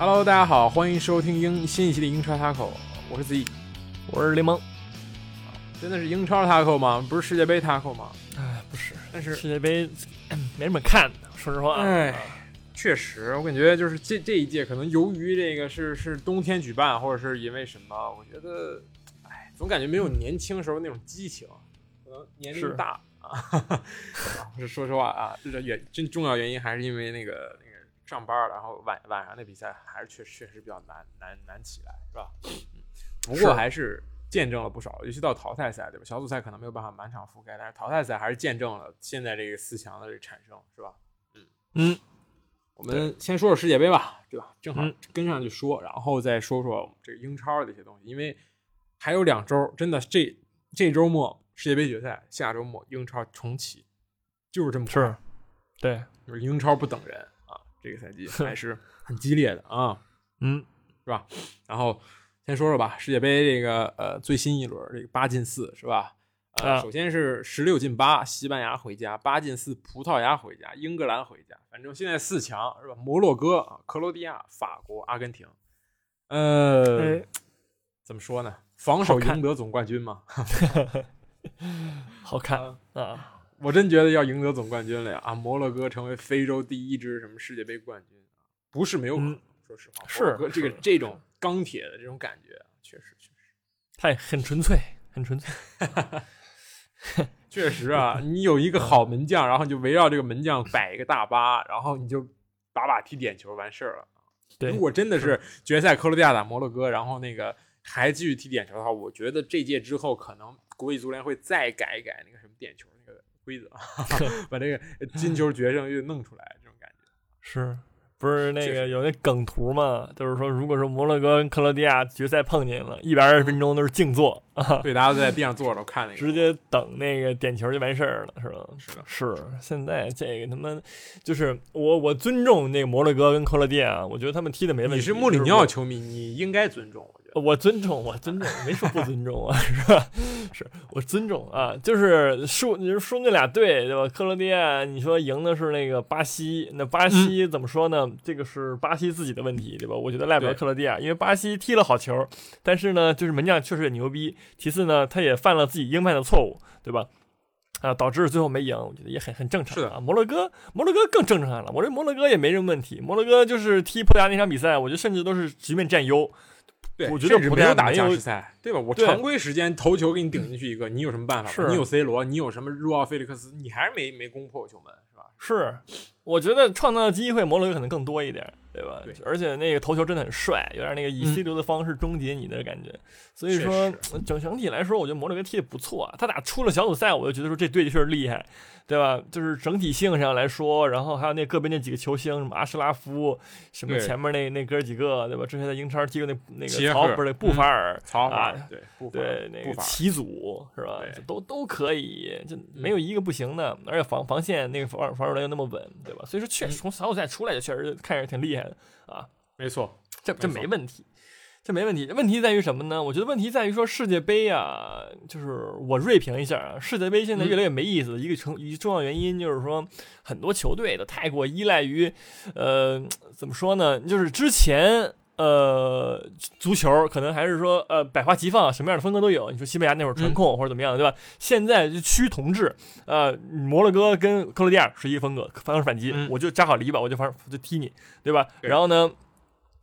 Hello，大家好，欢迎收听英新一期的英超 Taco，我是子怡，我是联盟。真的是英超 Taco 吗？不是世界杯 Taco 吗？哎，不是，但是世界杯 没什么看的，说实话。哎，确实，我感觉就是这这一届可能由于这个是是冬天举办，或者是因为什么，我觉得，哎，总感觉没有年轻时候那种激情，可能年龄大 啊。是说实话啊，这原真重要原因还是因为那个那个上班了，然后晚晚上那比赛还是确确实比较难难难起来，是吧？嗯，不过还是。见证了不少，尤其到淘汰赛，对吧？小组赛可能没有办法满场覆盖，但是淘汰赛还是见证了现在这个四强的这产生，是吧？嗯嗯，我们先说说世界杯吧，对吧？正好跟上去说，然后再说说这个英超的一些东西，因为还有两周，真的这这周末世界杯决赛，下周末英超重启，就是这么是，对，就是英超不等人啊，这个赛季 还是很激烈的啊，嗯，是吧？然后。先说说吧，世界杯这个呃最新一轮这个八进四是吧？呃，首先是十六进八，西班牙回家；八进四，葡萄牙回家，英格兰回家。反正现在四强是吧？摩洛哥啊，克罗地亚、法国、阿根廷。呃，怎么说呢？防守赢得总冠军吗？好看啊！我真觉得要赢得总冠军了呀！啊，摩洛哥成为非洲第一支什么世界杯冠军啊不是没有可能。说实话，是这个这种。钢铁的这种感觉，确实确实，太很纯粹，很纯粹。确实啊，你有一个好门将，然后你就围绕这个门将摆一个大巴，然后你就把把踢点球完事儿了。对，如果真的是决赛克罗地亚打摩洛哥，然后那个还继续踢点球的话，我觉得这届之后可能国际足联会再改一改那个什么点球那个规则，把这个金球决胜又弄出来，这种感觉 是。不是那个有那梗图吗？就是说，如果说摩洛哥跟克罗地亚决赛碰见了，一百二十分钟都是静坐 啊，对，大家都在地上坐着看那个，直接等那个点球就完事儿了，是吧？是的，是。现在这个他妈就是我，我尊重那个摩洛哥跟克罗地亚，我觉得他们踢的没问题。你是穆里尼奥球迷，你应该尊重。我尊重，我尊重，没说不尊重啊，是吧？是我尊重啊，就是输，你说输那俩队，对吧？克罗地亚，你说赢的是那个巴西，那巴西怎么说呢？这个是巴西自己的问题，对吧？我觉得赖不了克罗地亚，因为巴西踢了好球，但是呢，就是门将确实也牛逼，其次呢，他也犯了自己应犯的错误，对吧？啊，导致最后没赢，我觉得也很很正常啊。摩洛哥，摩洛哥更正常了，我这摩洛哥也没什么问题，摩洛哥就是踢葡萄牙那场比赛，我觉得甚至都是局面占优。我觉得没有打加时赛，对吧？我常规时间头球给你顶进去一个，你有什么办法？你有 C 罗，你有什么入奥菲利克斯，你还是没没攻破球门，是吧？是，我觉得创造的机会摩洛哥可能更多一点，对吧？对，而且那个头球真的很帅，有点那个以 C 流的方式终结你的感觉。所以说，整整体来说，我觉得摩洛哥踢的不错啊。他打出了小组赛，我就觉得说这队确实厉害。对吧？就是整体性上来说，然后还有那个别那几个球星，什么阿什拉夫，什么前面那那哥几个，对吧？之前在英超踢过那那个曹不是布法尔，曹啊，对对那个齐祖是吧？都都可以，就没有一个不行的。而且防防线那个防防守人又那么稳，对吧？所以说确实从小组赛出来就确实看着挺厉害的啊。没错，这这没问题。这没问题，问题在于什么呢？我觉得问题在于说世界杯啊，就是我锐评一下啊，世界杯现在越来越没意思。一个成一重要原因就是说，很多球队都太过依赖于，呃，怎么说呢？就是之前呃，足球可能还是说呃百花齐放，什么样的风格都有。你说西班牙那会儿传控或者怎么样，对吧？现在就趋同质，呃，摩洛哥跟克罗地亚是一个风格，防守反击，我就扎好篱笆，我就反就踢你，对吧？然后呢？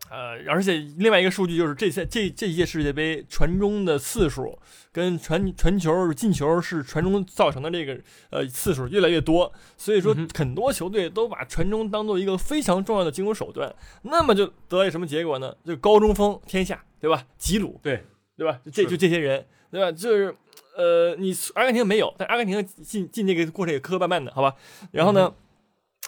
呃，而且另外一个数据就是这些这这一届世界杯传中的次数跟传传球进球是传中造成的这个呃次数越来越多，所以说很多球队都把传中当做一个非常重要的进攻手段，那么就得到什么结果呢？就高中锋天下，对吧？吉鲁，对对吧？这就这些人，对吧？就是呃，你阿根廷没有，但阿根廷进进这个过程也磕磕绊绊的，好吧？然后呢？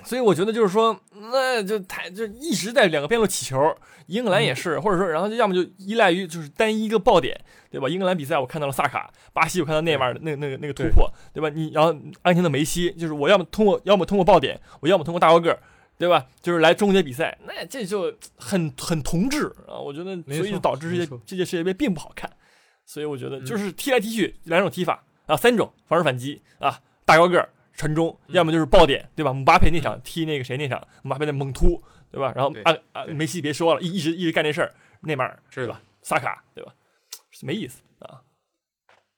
所以我觉得就是说，那就太就一直在两个边路起球，英格兰也是，或者说，然后就要么就依赖于就是单一一个爆点，对吧？英格兰比赛我看到了萨卡，巴西我看到内马尔的那那个那个突破，对吧？你然后阿根廷的梅西，就是我要么通过要么通过爆点，我要么通过大高个，对吧？就是来终结比赛，那这就很很同质啊！我觉得，所以就导致这届这届世界杯并不好看。所以我觉得就是踢来踢去两种踢法啊，三种防守反击啊，大高个。传中，要么就是爆点，对吧？姆巴佩那场踢那个谁那场，姆巴佩的猛突，对吧？然后啊啊，梅西别说了，一一直一直干这事儿，内马尔是吧？萨卡对吧？没意思啊。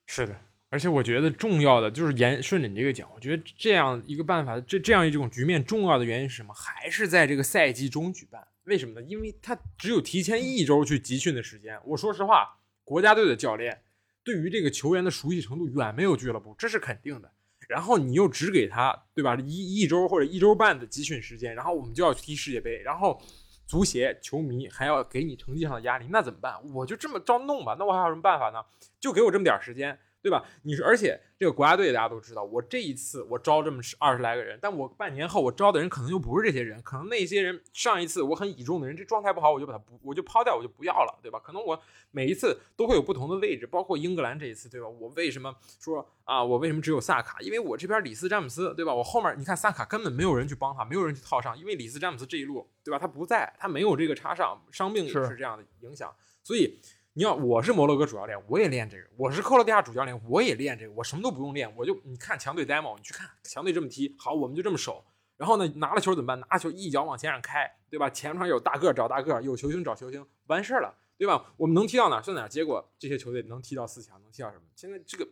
是的，而且我觉得重要的就是沿顺着你这个讲，我觉得这样一个办法，这这样一种局面，重要的原因是什么？还是在这个赛季中举办？为什么呢？因为他只有提前一周去集训的时间。我说实话，国家队的教练对于这个球员的熟悉程度远没有俱乐部，这是肯定的。然后你又只给他，对吧？一一周或者一周半的集训时间，然后我们就要踢世界杯，然后足协球迷还要给你成绩上的压力，那怎么办？我就这么着弄吧，那我还有什么办法呢？就给我这么点时间。对吧？你说，而且这个国家队大家都知道，我这一次我招这么二十来个人，但我半年后我招的人可能就不是这些人，可能那些人上一次我很倚重的人，这状态不好，我就把他不，我就抛掉，我就不要了，对吧？可能我每一次都会有不同的位置，包括英格兰这一次，对吧？我为什么说啊？我为什么只有萨卡？因为我这边里斯詹姆斯，对吧？我后面你看萨卡根本没有人去帮他，没有人去套上，因为里斯詹姆斯这一路，对吧？他不在，他没有这个插上，伤病也是这样的影响，所以。你要我是摩洛哥主教练，我也练这个；我是克罗地亚主教练，我也练这个。我什么都不用练，我就你看强队 demo，你去看强队这么踢，好，我们就这么守。然后呢，拿了球怎么办？拿了球一脚往前上开，对吧？前场有大个找大个，有球星找球星，完事儿了，对吧？我们能踢到哪算哪。结果这些球队能踢到四强，能踢到什么？现在这个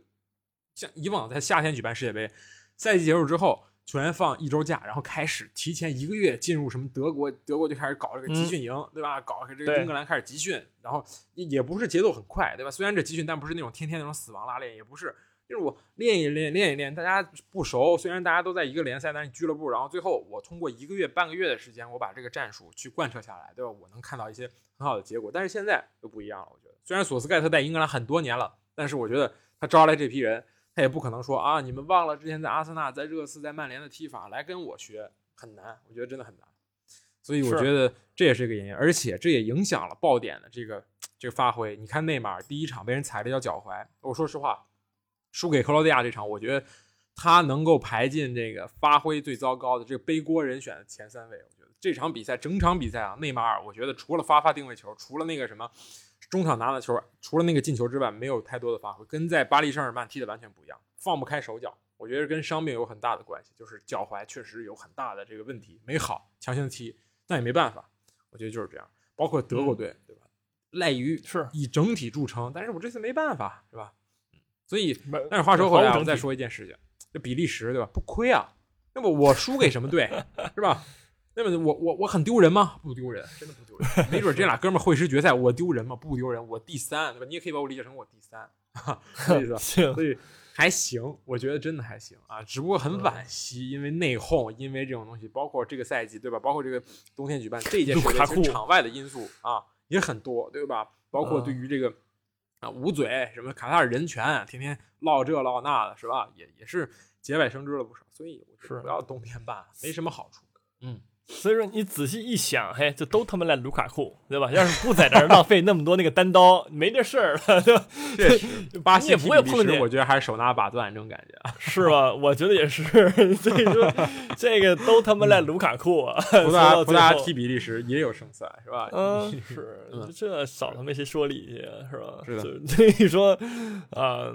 像以往在夏天举办世界杯，赛季结束之后。球员放一周假，然后开始提前一个月进入什么德国，德国就开始搞这个集训营，对吧？搞这个英格兰开始集训，然后也不是节奏很快，对吧？虽然这集训，但不是那种天天那种死亡拉练，也不是，就是我练一练，练一练，大家不熟，虽然大家都在一个联赛，但是俱乐部，然后最后我通过一个月、半个月的时间，我把这个战术去贯彻下来，对吧？我能看到一些很好的结果。但是现在就不一样了，我觉得，虽然索斯盖特在英格兰很多年了，但是我觉得他招来这批人。他也不可能说啊，你们忘了之前在阿森纳、在热刺、在曼联的踢法来跟我学，很难，我觉得真的很难。所以我觉得这也是一个原因，而且这也影响了爆点的这个这个发挥。你看内马尔第一场被人踩了一脚脚踝，我说实话，输给克罗地亚这场，我觉得他能够排进这个发挥最糟糕的这个背锅人选的前三位。我觉得这场比赛整场比赛啊，内马尔我觉得除了发发定位球，除了那个什么。中场拿的球，除了那个进球之外，没有太多的发挥，跟在巴黎圣日耳曼踢的完全不一样，放不开手脚。我觉得跟伤病有很大的关系，就是脚踝确实有很大的这个问题，没好，强行踢，那也没办法。我觉得就是这样。包括德国队，对吧？赖于是以整体著称，但是我这次没办法，是吧？所以，但是话说回来，我再说一件事情，这比利时，对吧？不亏啊，那么我输给什么队，是吧？那么我我我很丢人吗？不丢人，真的不丢人。没准这俩哥们会师决赛，我丢人吗？不丢人，我第三，对吧？你也可以把我理解成我第三，意思。所以还行，我觉得真的还行啊。只不过很惋惜，因为内讧，因为这种东西，包括这个赛季，对吧？包括这个冬天举办这件事情，场外的因素啊也很多，对吧？包括对于这个啊捂嘴什么卡塔尔人权，天天唠这唠那的，是吧？也也是节外生枝了不少。所以我觉得不要冬天办，没什么好处。嗯。所以说你仔细一想，嘿，这都他妈赖卢卡库，对吧？要是不在这儿浪费那么多那个单刀，没这事儿了，对吧？确实，巴西也不会碰见。我觉得还是手拿把攥这种感觉啊，是吧？我觉得也是。所以说，这个都他妈赖卢卡库啊！葡萄葡萄牙踢比利时也有胜算，是吧？嗯，是。这少他妈些说理去，是吧？是的。所以说，啊。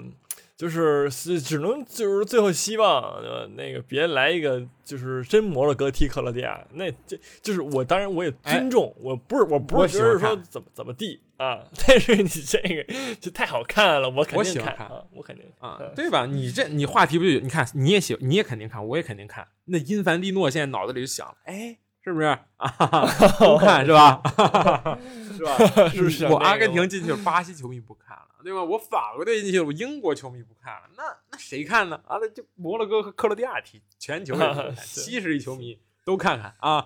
就是是只能就是最后希望呃那个别来一个就是真摩洛哥踢克罗地亚，那这就是我当然我也尊重，我不是我不是觉得说怎么怎么地啊，但是你这个就太好看了，我肯定看啊，我肯定啊，对吧？你这你话题不就你看你也喜你也肯定看，我也肯定看。那因凡蒂诺现在脑子里就想，哎。是不是啊？不看是吧？是吧？是不是？我阿根廷进去了，巴西球迷不看了，对吧？我法国队进去了，我英国球迷不看了，那那谁看呢？啊，那就摩洛哥和克罗地亚踢，全球七十亿球迷都看看啊！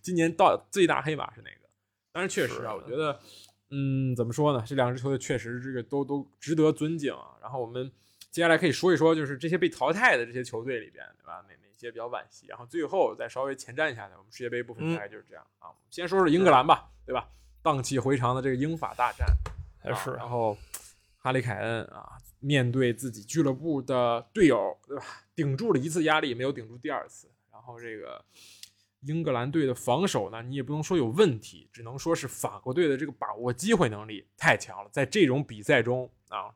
今年到最大黑马是哪个？但是确实啊，我觉得，嗯，怎么说呢？这两支球队确实这个都都值得尊敬啊。然后我们接下来可以说一说，就是这些被淘汰的这些球队里边，对吧？那那。些比较惋惜，然后最后再稍微前瞻一下我们世界杯部分大概就是这样啊。先说说英格兰吧，对吧？荡气回肠的这个英法大战，还是然后哈里凯恩啊，面对自己俱乐部的队友，对吧？顶住了一次压力，没有顶住第二次。然后这个英格兰队的防守呢，你也不能说有问题，只能说是法国队的这个把握机会能力太强了，在这种比赛中啊，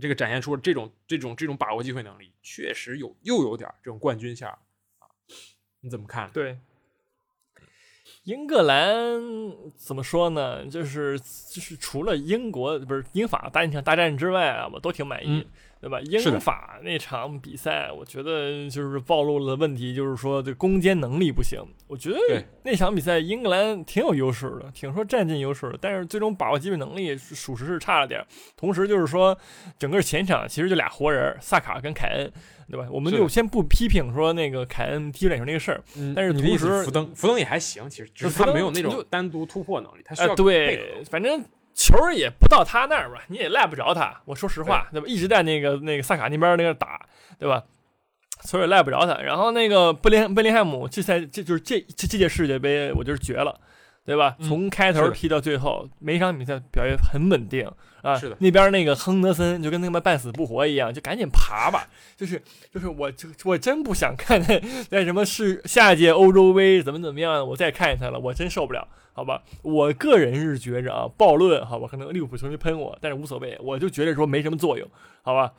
这个展现出了这种这种这种把握机会能力，确实有又有点这种冠军相啊，你怎么看？对，英格兰怎么说呢？就是就是除了英国不是英法大战大战之外啊，我都挺满意。对吧？英法那场比赛，我觉得就是暴露了问题，就是说这攻坚能力不行。我觉得那场比赛英格兰挺有优势的，挺说占尽优势的，但是最终把握机会能力属实是差了点。同时就是说，整个前场其实就俩活人，萨卡跟凯恩，对吧？我们就先不批评说那个凯恩踢脸球那个事儿，但是同时福登福登也还行，其实只是他没有那种单独突破能力，他需要对，反正。球也不到他那儿吧，你也赖不着他。我说实话，对吧？一直在那个那个萨卡那边那个打，对吧？球也赖不着他。然后那个贝林贝林汉姆这赛这就是这这这届世界杯，我就是绝了，对吧？从开头踢到最后，每场比赛表现很稳定啊。是的，那边那个亨德森就跟他妈半死不活一样，就赶紧爬吧。就是就是，我就我真不想看在在什么是下届欧洲杯怎么怎么样，我再看见他了，我真受不了。好吧，我个人是觉着啊，暴论，好吧，可能利物浦球迷喷我，但是无所谓，我就觉得说没什么作用，好吧。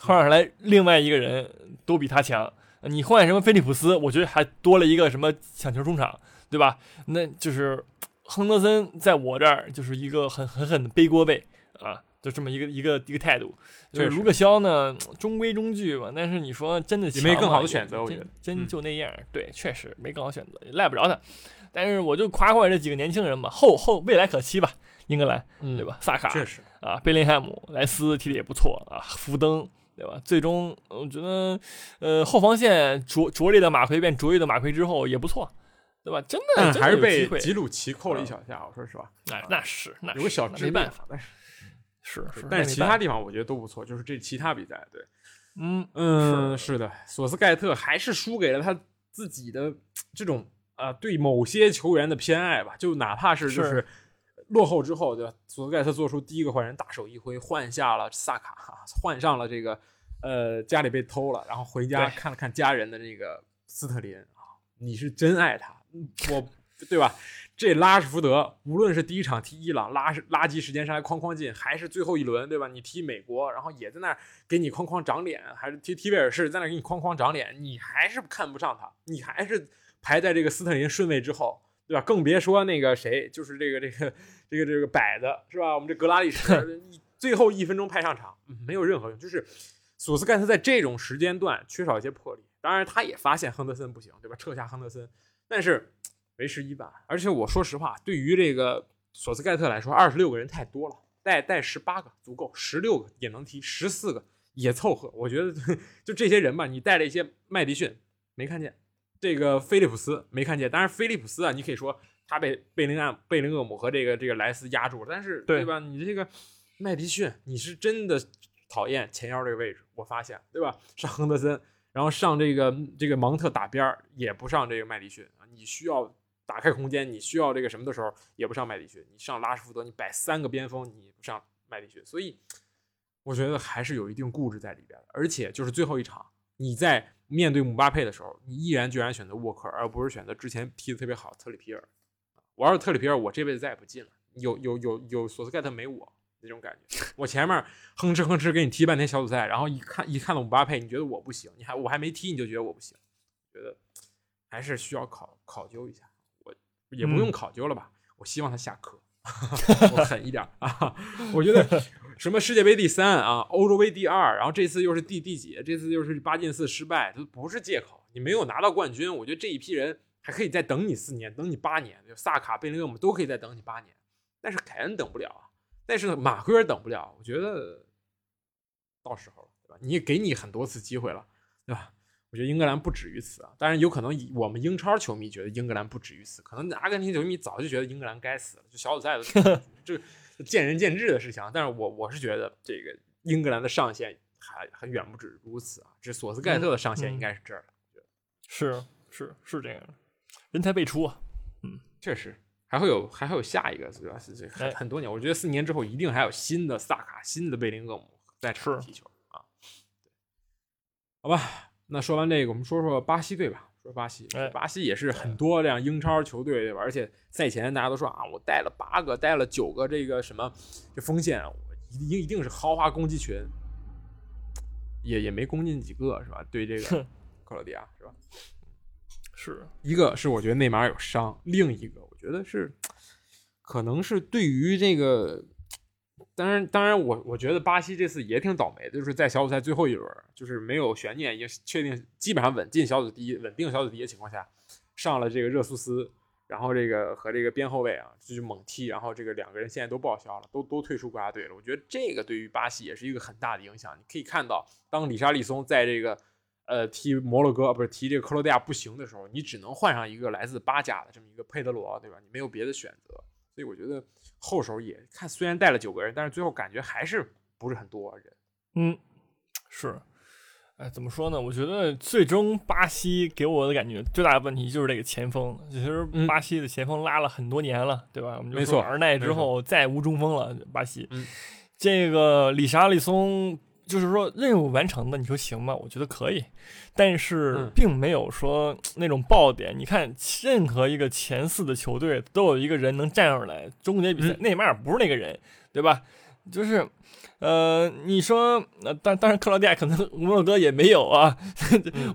换上来另外一个人都比他强，你换什么菲利普斯，我觉得还多了一个什么抢球中场，对吧？那就是亨德森在我这儿就是一个很狠狠的背锅背啊，就这么一个一个一个态度。就是卢克肖呢，中规中矩吧，但是你说真的，没更好的选择，我觉得真就那样。对，确实没更好选择，也赖不着他。但是我就夸夸这几个年轻人吧，后后未来可期吧，英格兰，对吧？萨卡确实啊，贝林汉姆、莱斯踢的也不错啊，福登，对吧？最终我觉得，呃，后防线拙拙劣的马奎变卓越的马奎之后也不错，对吧？真的还是被吉鲁奇扣了一小下，我说实话，那那是那有个小没办法，但是是是，但是其他地方我觉得都不错，就是这其他比赛，对，嗯嗯，是的，索斯盖特还是输给了他自己的这种。啊，对某些球员的偏爱吧，就哪怕是就是落后之后，对吧？索斯盖特做出第一个换人，大手一挥，换下了萨卡，换上了这个呃家里被偷了，然后回家看了看家人的这个斯特林啊，你是真爱他，我对吧？这拉什福德无论是第一场踢伊朗拉垃圾时间上来哐哐进，还是最后一轮对吧？你踢美国，然后也在那儿给你哐哐长脸，还是踢踢威尔士在那儿给你哐哐长脸，你还是看不上他，你还是。排在这个斯特林顺位之后，对吧？更别说那个谁，就是这个这个这个这个摆的是吧？我们这格拉利什 最后一分钟派上场，没有任何用。就是索斯盖特在这种时间段缺少一些魄力。当然，他也发现亨德森不行，对吧？撤下亨德森，但是为时已晚。而且我说实话，对于这个索斯盖特来说，二十六个人太多了，带带十八个足够，十六个也能踢，十四个也凑合。我觉得 就这些人吧，你带了一些麦迪逊，没看见。这个菲利普斯没看见，当然菲利普斯啊，你可以说他被贝林安、贝林厄姆和这个这个莱斯压住了，但是对吧？你这个麦迪逊，你是真的讨厌前腰这个位置，我发现对吧？上亨德森，然后上这个这个芒特打边，也不上这个麦迪逊啊。你需要打开空间，你需要这个什么的时候，也不上麦迪逊。你上拉什福德，你摆三个边锋，你不上麦迪逊，所以我觉得还是有一定固执在里边的。而且就是最后一场，你在。面对姆巴佩的时候，你毅然决然选择沃克，而不是选择之前踢的特别好特里皮尔。我要是特里皮尔，我这辈子再也不进了。有有有有索斯盖特没我那种感觉。我前面哼哧哼哧给你踢半天小组赛，然后一看一看到姆巴佩，你觉得我不行，你还我还没踢你就觉得我不行，觉得还是需要考考究一下。我也不用考究了吧？我希望他下课，我狠一点啊！我觉得。什么世界杯第三啊，欧洲杯第二，然后这次又是第第几？这次又是八进四失败，都不是借口。你没有拿到冠军，我觉得这一批人还可以再等你四年，等你八年。就萨卡、贝林厄姆都可以再等你八年，但是凯恩等不了啊。但是马奎尔等不了，我觉得到时候了，对吧？你也给你很多次机会了，对吧？我觉得英格兰不止于此啊。当然有可能我们英超球迷觉得英格兰不止于此，可能阿根廷球迷早就觉得英格兰该死了，就小组赛的 就。见仁见智的事情，但是我我是觉得这个英格兰的上限还还远不止如此啊，这索斯盖特的上限应该是这儿的，是是是这样的，人才辈出啊，嗯，确实还会有还会有下一个对吧？是这很很多年，我觉得四年之后一定还有新的萨卡、新的贝林厄姆在场踢球啊，好吧，那说完这个，我们说说巴西队吧。说巴西，巴西也是很多这样英超球队对吧？而且赛前大家都说啊，我带了八个，带了九个这个什么这锋线，一定一定是豪华攻击群，也也没攻进几个是吧？对这个 克罗地亚是吧？是一个是我觉得内马尔有伤，另一个我觉得是可能是对于这个，当然当然我我觉得巴西这次也挺倒霉的，就是在小组赛最后一轮，就是没有悬念，也确定基本上稳进小组第一，稳定小组第一的情况下，上了这个热苏斯。然后这个和这个边后卫啊，就是猛踢，然后这个两个人现在都报销了，都都退出国家队了。我觉得这个对于巴西也是一个很大的影响。你可以看到，当里沙利松在这个呃踢摩洛哥不是踢这个克罗地亚不行的时候，你只能换上一个来自巴甲的这么一个佩德罗，对吧？你没有别的选择。所以我觉得后手也看，虽然带了九个人，但是最后感觉还是不是很多人。嗯，是。哎，怎么说呢？我觉得最终巴西给我的感觉最大的问题就是这个前锋。其实巴西的前锋拉了很多年了，对吧？我们就说尔奈之后再无中锋了。巴西，这个里沙利松就是说任务完成的，你说行吗？我觉得可以，但是并没有说那种爆点。你看，任何一个前四的球队都有一个人能站上来终结比赛，内马尔不是那个人，对吧？就是，呃，你说，那当当然，克罗地亚可能摩洛哥也没有啊。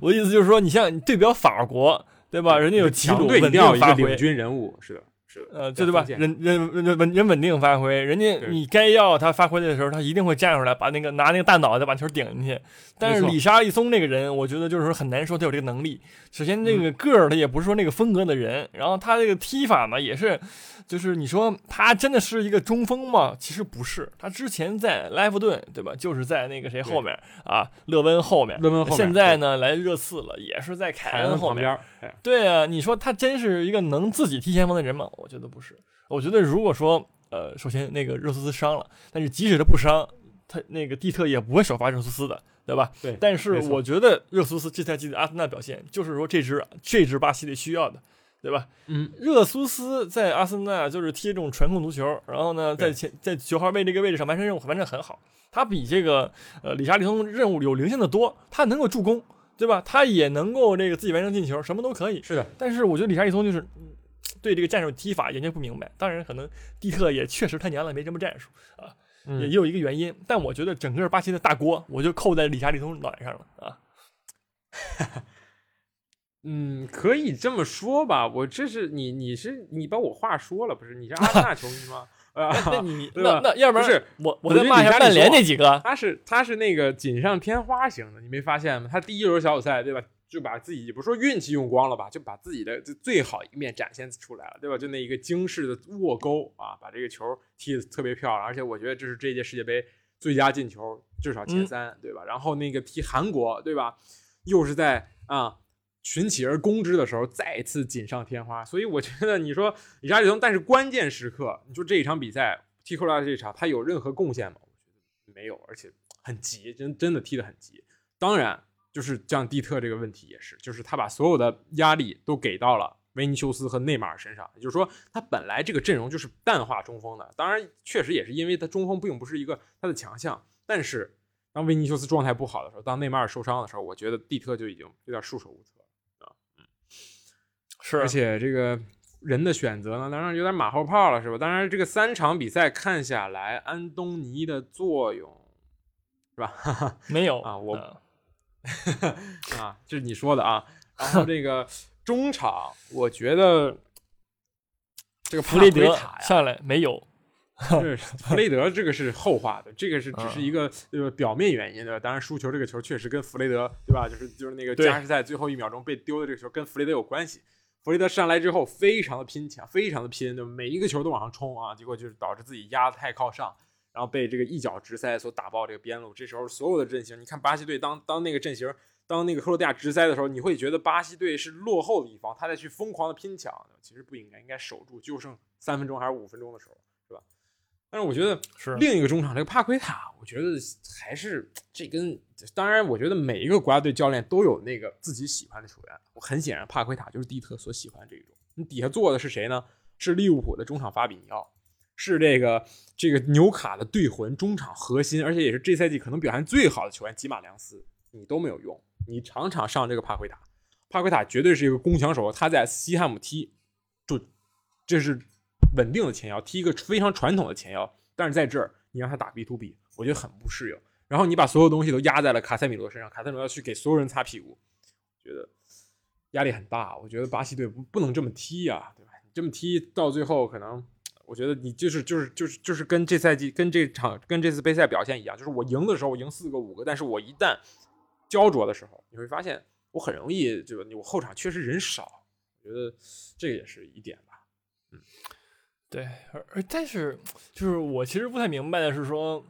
我的意思就是说，你像你对标法国，对吧？人家有几组稳定发挥，领军人物是的。呃，对对吧？人人人稳人稳定发挥，人家你该要他发挥的时候，他一定会站出来，把那个拿那个大脑袋把球顶进去。但是李沙利松那个人，我觉得就是说很难说他有这个能力。首先，这个个儿他也不是说那个风格的人，然后他这个踢法嘛也是，就是你说他真的是一个中锋吗？其实不是，他之前在莱弗顿，对吧？就是在那个谁后面啊，勒温后面。勒温后面。现在呢来热刺了，也是在凯恩后面。对啊，你说他真是一个能自己踢前锋的人吗？我觉得不是。我觉得如果说，呃，首先那个热苏斯伤了，但是即使他不伤，他那个蒂特也不会首发热苏斯的，对吧？对。但是我觉得热苏斯这赛季的阿森纳表现，就是说这支这支巴西队需要的，对吧？嗯。热苏斯在阿森纳就是踢这种传控足球，然后呢，在前在九号位这个位置上完成任务完成很好。他比这个呃理查利松任务有灵性的多，他能够助攻。对吧？他也能够这个自己完成进球，什么都可以。是的，但是我觉得李沙利松就是对这个战术踢法研究不明白。当然，可能蒂特也确实太娘了，没什么战术啊，也也有一个原因。但我觉得整个巴西的大锅，我就扣在李沙利松脑袋上了啊。嗯，可以这么说吧。我这是你，你是你把我话说了，不是？你是阿森纳球迷吗？啊，那你 那那要不然是我我再骂一下曼联那几个，他是他是那个锦上添花型的，你没发现吗？他第一轮小组赛对吧，就把自己不说运气用光了吧，就把自己的最好一面展现出来了，对吧？就那一个惊世的卧钩啊，把这个球踢得特别漂亮，而且我觉得这是这届世界杯最佳进球，至少前三，对吧？然后那个踢韩国，对吧？又是在啊。群起而攻之的时候，再次锦上添花。所以我觉得你说李沙利松，但是关键时刻，你说这一场比赛踢克罗地亚这场，他有任何贡献吗？我觉得没有，而且很急，真真的踢得很急。当然，就是像蒂特这个问题也是，就是他把所有的压力都给到了维尼修斯和内马尔身上。也就是说，他本来这个阵容就是淡化中锋的。当然，确实也是因为他中锋并不是一个他的强项。但是当维尼修斯状态不好的时候，当内马尔受伤的时候，我觉得蒂特就已经有点束手无策。是，而且这个人的选择呢，当然有点马后炮了，是吧？当然，这个三场比赛看下来，安东尼的作用是吧？没有啊，我 啊，这是你说的啊。然后这个 中场，我觉得这个弗雷德上来没有。是弗雷德，这个是后话的，这个是只是一个呃表面原因，对吧？当然输球这个球确实跟弗雷德，对吧？就是就是那个加时赛最后一秒钟被丢的这个球跟弗雷德有关系。弗雷德上来之后，非常的拼抢，非常的拼，对？每一个球都往上冲啊，结果就是导致自己压的太靠上，然后被这个一脚直塞所打爆这个边路。这时候所有的阵型，你看巴西队当当那个阵型，当那个克罗地亚直塞的时候，你会觉得巴西队是落后的一方，他在去疯狂的拼抢，其实不应该，应该守住，就剩三分钟还是五分钟的时候，但是我觉得是另一个中场，这个帕奎塔，我觉得还是这跟当然，我觉得每一个国家队教练都有那个自己喜欢的球员。很显然，帕奎塔就是蒂特所喜欢这一种。你底下坐的是谁呢？是利物浦的中场法比尼奥，是这个这个纽卡的队魂中场核心，而且也是这赛季可能表现最好的球员吉马良斯。你都没有用，你场场上这个帕奎塔，帕奎塔绝对是一个攻强手。他在西汉姆踢，就这是。稳定的前腰踢一个非常传统的前腰，但是在这儿你让他打 B to B，我觉得很不适应。然后你把所有东西都压在了卡塞米罗身上，卡塞米罗要去给所有人擦屁股，觉得压力很大。我觉得巴西队不不能这么踢呀，对吧？你这么踢到最后，可能我觉得你就是就是就是就是跟这赛季跟这场跟这次杯赛表现一样，就是我赢的时候我赢四个五个，但是我一旦焦灼的时候，你会发现我很容易这个我后场确实人少，我觉得这个也是一点吧。嗯，对，而而但是就是我其实不太明白的是说。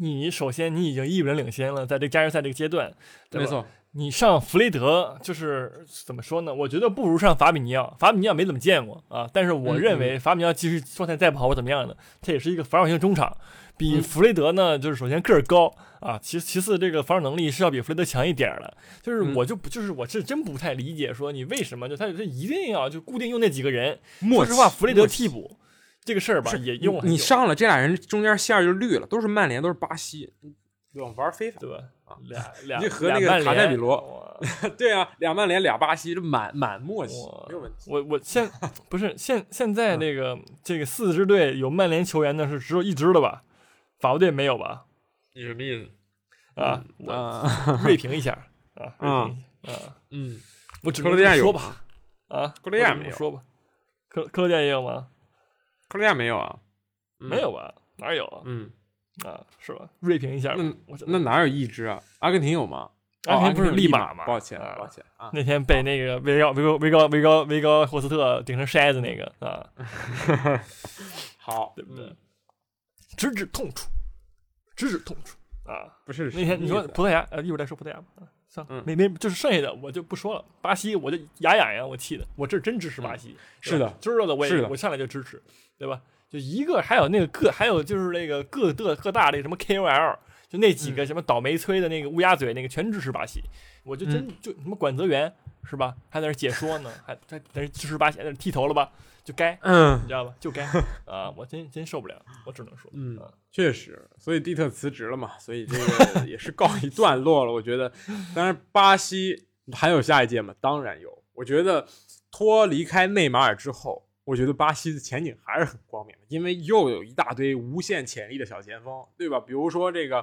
你首先你已经一人领先了，在这加时赛这个阶段，没错。你上弗雷德就是怎么说呢？我觉得不如上法比尼奥。法比尼奥没怎么见过啊，但是我认为法比尼奥即使状态再不好或怎么样的，他也是一个防守型中场，比弗雷德呢就是首先个儿高啊，其其次这个防守能力是要比弗雷德强一点的。就是我就不就是我是真不太理解说你为什么就他他一定要就固定用那几个人？说实话，弗雷德替补。这个事儿吧，也用你上了，这俩人中间线就绿了，都是曼联，都是巴西，对吧？玩非法，对吧？俩俩，你和那个卡塞比罗，对啊，俩曼联，俩巴西，这满满默契，没有问题。我我现 不是现现在那个这个四支队有曼联球员的是只有一支了吧？法国队没有吧？你什么意思啊？我锐评一下啊啊嗯，我只克罗地亚说吧啊，克罗地亚没有说吧？克克罗地亚也有吗？克罗地亚没有啊？没有吧？哪有啊？嗯，啊，是吧？锐评一下。那我那哪有一支啊？阿根廷有吗？阿根廷不是利马吗？抱歉，抱歉啊。那天被那个维高维高维高维高维高霍斯特顶成筛子那个啊。好，对不对？直指痛处，直指痛处啊！不是那天你说葡萄牙，呃，一会儿再说葡萄牙吧。算了，没没，就是剩下的我就不说了。巴西我就牙痒痒，我气的，我这真支持巴西。是的，知道的我也我上来就支持。对吧？就一个，还有那个各，还有就是那个各的各大那什么 KOL，就那几个什么倒霉催的那个乌鸦嘴，那个全支持巴西。我就真就什么管泽元是吧？还在那解说呢，还在在支持巴西，在那剃头了吧？就该，嗯，你知道吧？就该 啊！我真真受不了，我只能说，嗯，确实。所以蒂特辞职了嘛，所以这个也是告一段落了。我觉得，当然巴西还有下一届嘛，当然有。我觉得托离开内马尔之后。我觉得巴西的前景还是很光明的，因为又有一大堆无限潜力的小前锋，对吧？比如说这个，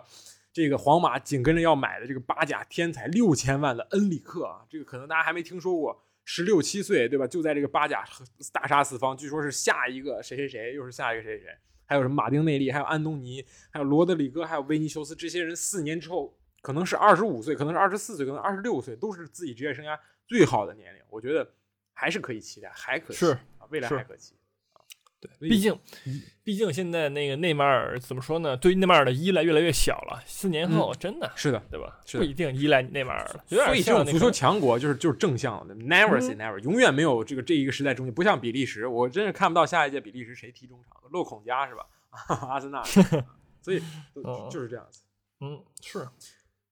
这个皇马紧跟着要买的这个巴甲天才六千万的恩里克啊，这个可能大家还没听说过，十六七岁，对吧？就在这个巴甲大杀四方，据说是下一个谁谁谁，又是下一个谁谁谁，还有什么马丁内利，还有安东尼，还有罗德里戈，还有维尼修斯，这些人四年之后可能是二十五岁，可能是二十四岁，可能二十六岁，都是自己职业生涯最好的年龄，我觉得还是可以期待，还可以是。未来还可期啊！对，毕竟，毕竟现在那个内马尔怎么说呢？对内马尔的依赖越来越小了。四年后，真的是的，对吧？不一定依赖内马尔了。所以这种足球强国就是就是正向的，never say never，永远没有这个这一个时代中间，不像比利时，我真是看不到下一届比利时谁踢中场，漏孔加是吧？阿森纳，所以就是这样子。嗯，是。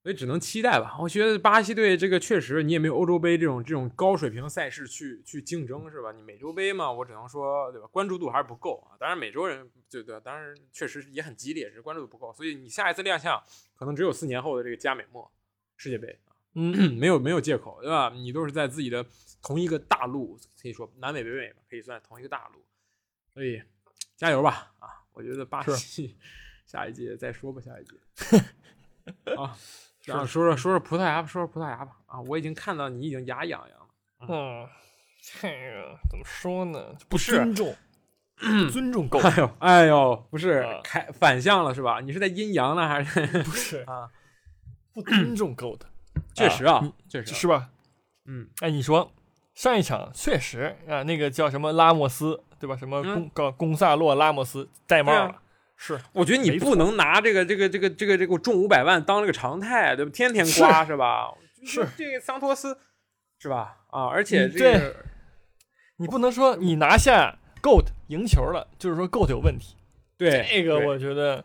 所以只能期待吧。我觉得巴西队这个确实，你也没有欧洲杯这种这种高水平赛事去去竞争，是吧？你美洲杯嘛，我只能说，对吧？关注度还是不够啊。当然，美洲人对对，当然确实也很激烈，只是关注度不够。所以你下一次亮相，可能只有四年后的这个加美墨世界杯啊，嗯，没有没有借口，对吧？你都是在自己的同一个大陆，可以说南美北美吧，可以算同一个大陆。所以加油吧啊！我觉得巴西 下一届再说吧，下一届 啊。然后说说说说葡萄牙吧，说说葡萄牙吧啊！我已经看到你已经牙痒痒了。嗯，这个怎么说呢？不是尊重，尊重够。哎呦，哎呦，不是开反向了是吧？你是在阴阳呢还是？不是啊，不尊重够的，确实啊，确实是吧？嗯，哎，你说上一场确实啊，那个叫什么拉莫斯对吧？什么贡贡贡萨洛拉莫斯戴帽了。是，我觉得你不能拿这个这个这个这个这个中五百万当这个常态，对吧？天天刮是吧？是这个桑托斯是吧？啊，而且这个你不能说你拿下 GOAT 赢球了，就是说 GOAT 有问题。对，这个我觉得，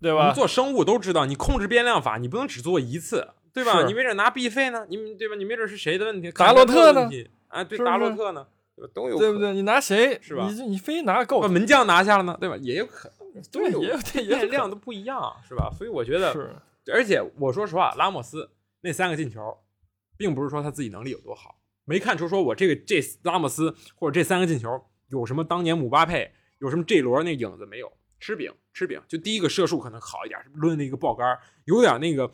对吧？我们做生物都知道，你控制变量法，你不能只做一次，对吧？你没准拿 B 费呢，你对吧？你没准是谁的问题？达洛特呢？啊，对，达洛特呢？都有，对不对？你拿谁是吧？你你非拿 GOAT 把门将拿下了呢，对吧？也有可能。对，也有变量都不一样，是吧？所以我觉得，是。而且我说实话，拉莫斯那三个进球，并不是说他自己能力有多好，没看出说我这个这拉莫斯或者这三个进球有什么当年姆巴佩有什么这轮那影子没有，吃饼吃饼，就第一个射术可能好一点，抡了一个爆杆，有点那个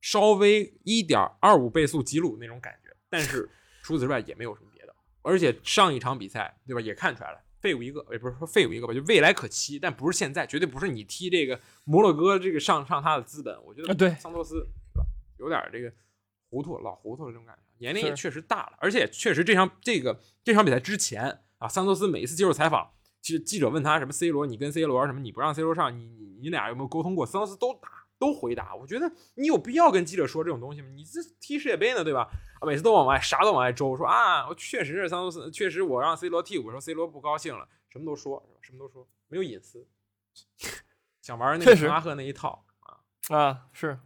稍微一点二五倍速吉鲁那种感觉，但是除此之外也没有什么别的。而且上一场比赛对吧，也看出来了，废物一个，也不是说废物一个吧，就未来可期，但不是现在，绝对不是你踢这个摩洛哥这个上上他的资本。我觉得对桑托斯对吧，有点这个糊涂老糊涂了这种感觉，年龄也确实大了，而且确实这场这个这场比赛之前啊，桑托斯每一次接受采访。其实记者问他什么 C 罗，你跟 C 罗什么，你不让 C 罗上，你你你俩有没有沟通过？桑托斯都答都回答。我觉得你有必要跟记者说这种东西吗？你这踢世界杯呢，对吧？啊，每次都往外啥都往外周，说啊，我确实是桑托斯，确实我让 C 罗替补，说 C 罗不高兴了，什么都说，什么都说，没有隐私，想玩那个滕哈赫那一套啊啊是，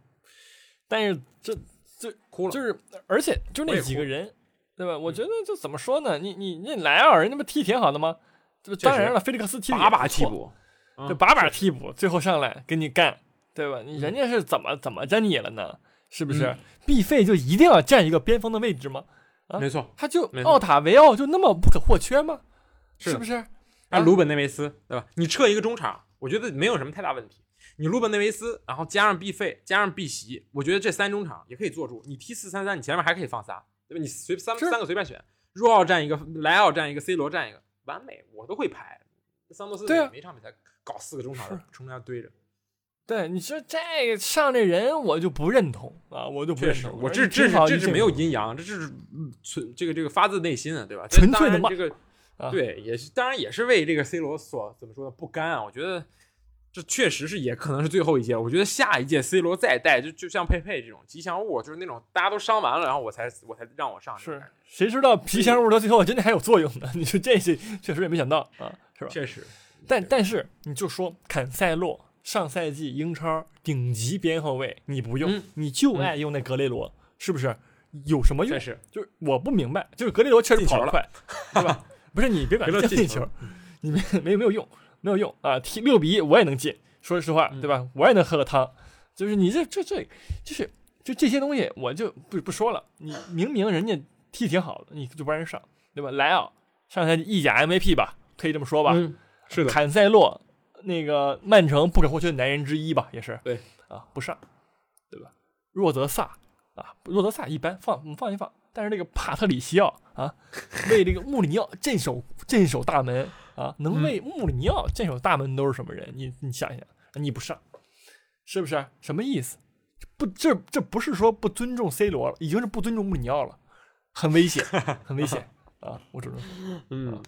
但是这这哭了，就是而且就那几个人，对吧？我觉得就怎么说呢？你你你莱奥人家不踢挺好的吗？这当然了，菲利克斯踢把把替补，就把把替补，最后上来跟你干，对吧？你人家是怎么怎么着你了呢？是不是？必费就一定要占一个边锋的位置吗？啊，没错，他就奥塔维奥就那么不可或缺吗？是不是？啊，鲁本内维斯，对吧？你撤一个中场，我觉得没有什么太大问题。你鲁本内维斯，然后加上必费，加上必席，我觉得这三中场也可以做住。你踢四三三，你前面还可以放仨，对吧？你随三三个随便选，若奥占一个，莱奥占一个，C 罗占一个。完美，我都会排。桑托斯对啊，每场比赛搞四个中场，中间堆着。对，你说这上这人，我就不认同啊，我就不认同。我这这是这是没有阴阳，这是纯这个这个发自内心的，对吧？纯粹的这个对，也是当然也是为这个 C 罗所怎么说呢不甘啊。我觉得这确实是也可能是最后一届。我觉得下一届 C 罗再带，就就像佩佩这种吉祥物，就是那种大家都伤完了，然后我才我才让我上。是，谁知道吉祥物到最后真的还有作用呢？你说这些确实也没想到啊，是吧？确实。但但是你就说坎塞洛上赛季英超顶级边后卫，你不用，你就爱用那格雷罗，是不是？有什么用？是，就是我不明白，就是格雷罗确实跑得快，对吧？不是你别管进球，你没没没有用，没有用啊！踢六比一我也能进，说实话，对吧？我也能喝个汤，就是你这这这就是就这些东西我就不不说了。你明明人家踢挺好的，你就不让人上，对吧？莱奥上赛季意甲 MVP 吧，可以这么说吧？是的，坎塞洛，那个曼城不可或缺的男人之一吧，也是。对啊，不上，对吧？若泽萨啊，若泽萨一般，放放一放。但是这个帕特里西奥啊，为这个穆里尼奥镇守镇守大门啊，能为穆里尼奥镇守大门都是什么人？你你想一想，你不上，是不是？什么意思？不，这这不是说不尊重 C 罗了，已经是不尊重穆里尼奥了，很危险，很危险 啊！我只能说，嗯。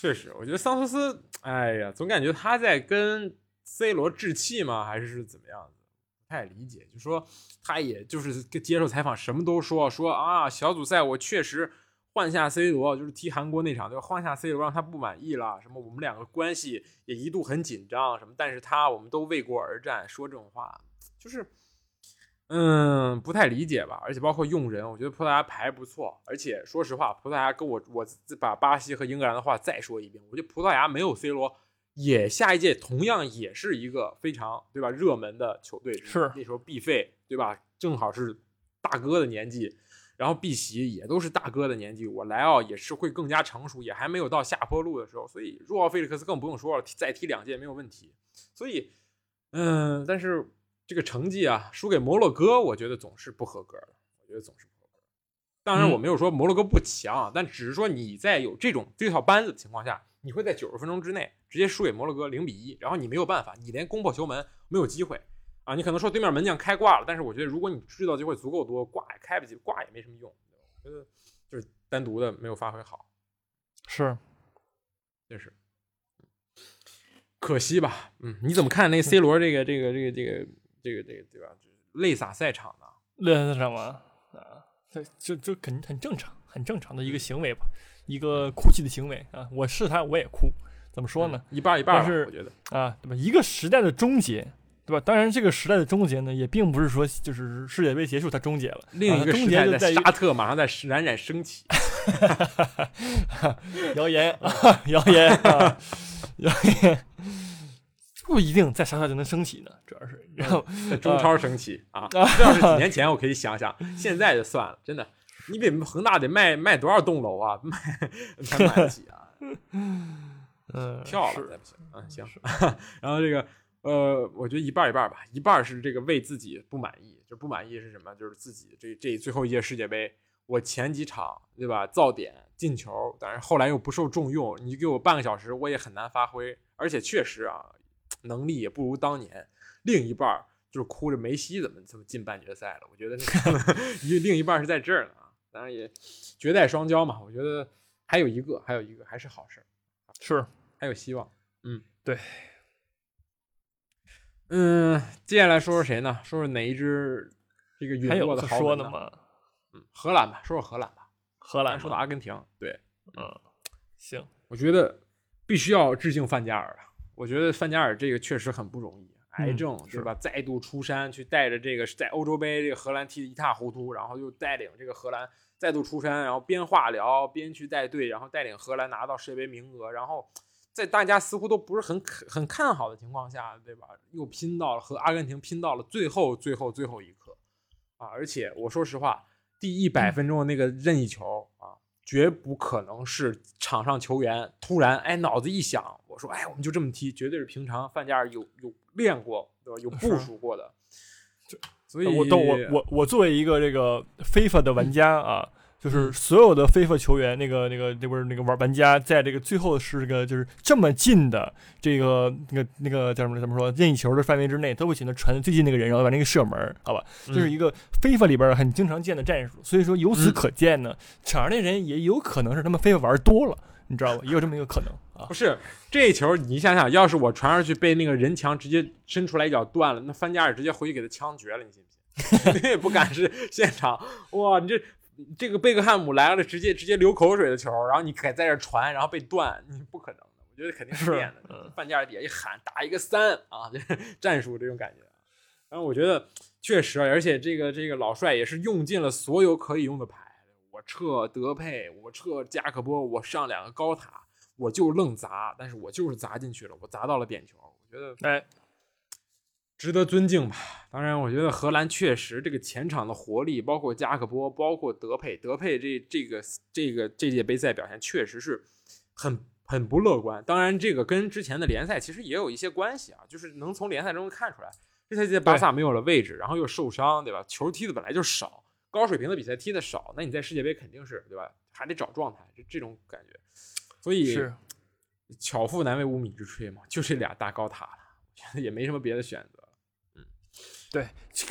确实，我觉得桑托斯，哎呀，总感觉他在跟 C 罗置气吗？还是怎么样子？不太理解。就说他也就是接受采访，什么都说，说啊，小组赛我确实换下 C 罗，就是踢韩国那场，就换下 C 罗让他不满意了。什么我们两个关系也一度很紧张，什么，但是他我们都为国而战，说这种话，就是。嗯，不太理解吧？而且包括用人，我觉得葡萄牙牌不错。而且说实话，葡萄牙跟我我把巴西和英格兰的话再说一遍，我觉得葡萄牙没有 C 罗，也下一届同样也是一个非常对吧热门的球队。是那时候必费对吧？正好是大哥的年纪，然后碧玺也都是大哥的年纪。我莱奥也是会更加成熟，也还没有到下坡路的时候。所以若奥费利克斯更不用说了，再踢两届没有问题。所以，嗯，但是。这个成绩啊，输给摩洛哥，我觉得总是不合格的。我觉得总是不合格。当然，我没有说摩洛哥不强，但只是说你在有这种这套班子的情况下，你会在九十分钟之内直接输给摩洛哥零比一，然后你没有办法，你连攻破球门没有机会啊！你可能说对面门将开挂了，但是我觉得如果你制造机会足够多，挂也开不起，挂也没什么用。我觉得就是单独的没有发挥好，是，确实，可惜吧？嗯，你怎么看那 C 罗这个这个这个这个？这个这个对吧？泪洒赛场的，泪洒赛场吗？啊，这就就肯定很正常，很正常的一个行为吧，一个哭泣的行为啊。我是他，我也哭。怎么说呢？一半一半是我觉得啊，对吧？一个时代的终结，对吧？当然，这个时代的终结呢，也并不是说就是世界杯结束它终结了。另一个终结就在沙特，马上在冉冉升起。谣言啊，谣言啊，谣言。不一定在沙特就能升起呢，主要是然后在中超升起啊。这要是几年前我可以想想，现在就算了，真的，你比恒大得卖卖多少栋楼啊，卖才买得起啊？嗯，跳了再不行，嗯行，然后这个呃，我觉得一半一半吧，一半是这个为自己不满意，就不满意是什么？就是自己这这最后一届世界杯，我前几场对吧造点进球，但是后来又不受重用，你给我半个小时我也很难发挥，而且确实啊，能力也不如当年。另一半儿就是哭着梅西怎么怎么进半决赛了，我觉得那个 一另一半是在这儿呢啊，当然也绝代双骄嘛，我觉得还有一个还有一个还是好事儿。是还有希望。嗯，对。嗯，接下来说说谁呢？说说哪一支这个陨落的豪门可说？嗯，荷兰吧，说说荷兰吧。荷兰说的阿根廷，对嗯，行，我觉得必须要致敬范加尔了。我觉得范加尔这个确实很不容易，癌嗯症、是对吧？再度出山，去带着这个在欧洲杯这个荷兰踢得一塌糊涂，然后又带领这个荷兰再度出山，然后边化疗边去带队，然后带领荷兰拿到世界杯名额，然后在大家似乎都不是很很看好的情况下，对吧？又拼到了和阿根廷拼到了最后最后最后一刻啊！而且我说实话，第一百分钟的那个任意球啊，绝不可能是场上球员突然哎脑子一想，我说哎我们就这么踢，绝对是平常范加尔有有练过，对吧？有部署过的。所以我都我我我作为一个这个 FIFA 的玩家啊，就是所有的 FIFA 球员，那个那个那不是那个玩玩家，在这个最后是个就是这么近的这个那个那个叫什么怎么说任意球的范围之内，都会选择传最近那个人，然后把那个射门，好吧？这是嗯一个 FIFA 里边很经常见的战术。所以说由此嗯可见呢，场上那人也有可能是他们 FIFA 玩多了，你知道吧？也有这么一个可能啊不。是这球，你想想，要是我传上去被那个人墙直接伸出来一脚断了，那范加尔直接回去给他枪决了，你信不信？绝对不敢是现场哇！你这这个贝克汉姆来了，直接直接流口水的球，然后你还在这传，然后被断，你不可能的。我觉得肯定是是练的。嗯范加尔底下一喊打一个三啊，这 战术这种感觉。然后我觉得确实，而且这个这个老帅也是用尽了所有可以用的牌，我撤德佩，我撤加克波，我上两个高塔，我就愣砸，但是我就是砸进去了，我砸到了点球，我觉得哎，值得尊敬吧。当然，我觉得荷兰确实这个前场的活力，包括加克波，包括德佩，德佩这这个这个这届杯赛表现确实是很很不乐观。当然，这个跟之前的联赛其实也有一些关系啊，就是能从联赛中看出来，这赛季巴萨没有了位置，然后又受伤，对吧？球踢的本来就少，高水平的比赛踢的少，那你在世界杯肯定是对吧？还得找状态，就这种感觉。所以是巧妇难为无米之炊嘛，就这俩大高塔了，我觉得也没什么别的选择。对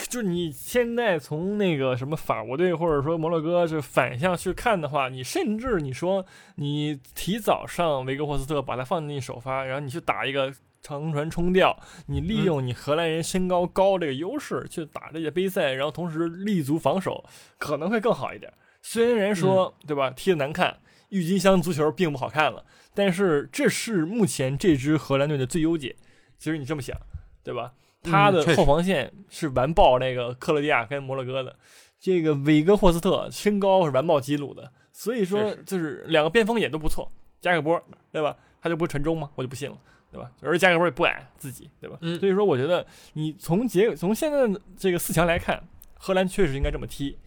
就你现在从那个什么法国队或者说摩洛哥是反向去看的话，你甚至你说你提早上维格霍斯特，把他放进首发，然后你去打一个长传冲吊，你利用你荷兰人身高高这个优势去打这些杯赛，然后同时立足防守，可能会更好一点。虽然说、对吧，踢得难看，郁金香足球并不好看了，但是这是目前这支荷兰队的最优解。其实你这么想，对吧？他的后防线是完爆那个克罗地亚跟摩洛哥的，这个韦格霍斯特身高是完爆吉鲁的，所以说就是两个边锋也都不错，加个波，对吧？他就不是传中吗？我就不信了，对吧？而加个波也不矮自己，对吧？嗯所以说我觉得你从结从现在的这个四强来看，荷兰确实应该这么踢，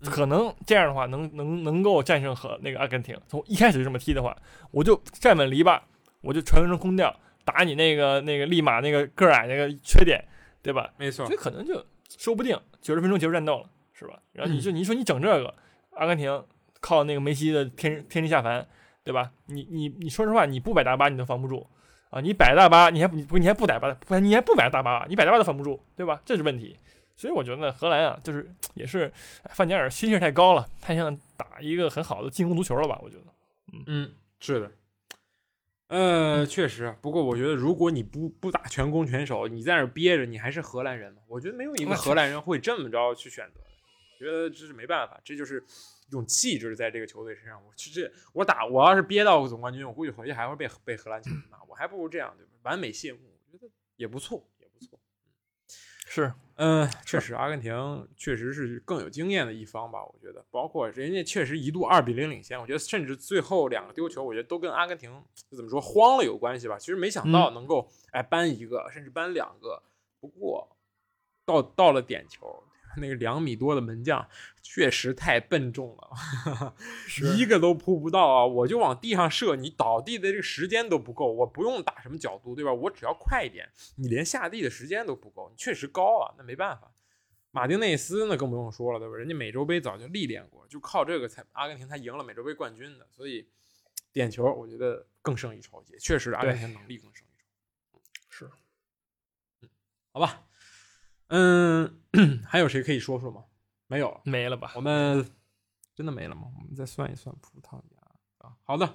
嗯可能这样的话能能能够战胜和那个阿根廷。从一开始就这么踢的话，我就站稳篱笆，我就传成空调，打你那个那个立马那个个矮那个缺点，对吧？没错所以可能就说不定九十分钟结束战斗了，是吧？然后你嗯就你说你整这个，阿根廷靠那个梅西的天天之下凡，对吧？你你你说实话，你不摆大巴你都防不住啊！你摆大巴，你还不你不你还不摆巴，不你还不摆大巴，你摆大巴都防不住，对吧？这是问题。所以我觉得荷兰啊，就是也是哎范加尔心气太高了，太像打一个很好的进攻足球了吧？我觉得。嗯，是的。呃，确实，不过我觉得，如果你不不打全攻全守，你在那儿憋着，你还是荷兰人嘛？我觉得没有一个荷兰人会这么着去选择的。我觉得这是没办法，这就是一种气质在这个球队身上。我去这我打，我要是憋到总冠军，我估计回去还会被被荷兰球迷骂。我还不如这样，对吧？完美谢幕，我觉得也不错，也不错。是，嗯，确实，阿根廷确实是更有经验的一方吧。我觉得，包括人家确实一度二比零领先，我觉得甚至最后两个丢球，我觉得都跟阿根廷怎么说慌了有关系吧。其实没想到能够、哎扳一个，甚至扳两个。不过到到了点球，那个两米多的门将确实太笨重了，一个都扑不到啊！我就往地上射，你倒地的这个时间都不够，我不用打什么角度，对吧？我只要快一点，你连下地的时间都不够，你确实高啊，那没办法。马丁内斯那更不用说了，对吧？人家美洲杯早就历练过，就靠这个才阿根廷才赢了美洲杯冠军的，所以点球我觉得更胜一筹，也确实阿根廷能力更胜一筹。是，嗯，好吧，嗯，还有谁可以说说吗？没有了，没了吧？我们真的没了吗？我们再算一算葡萄牙啊。好的，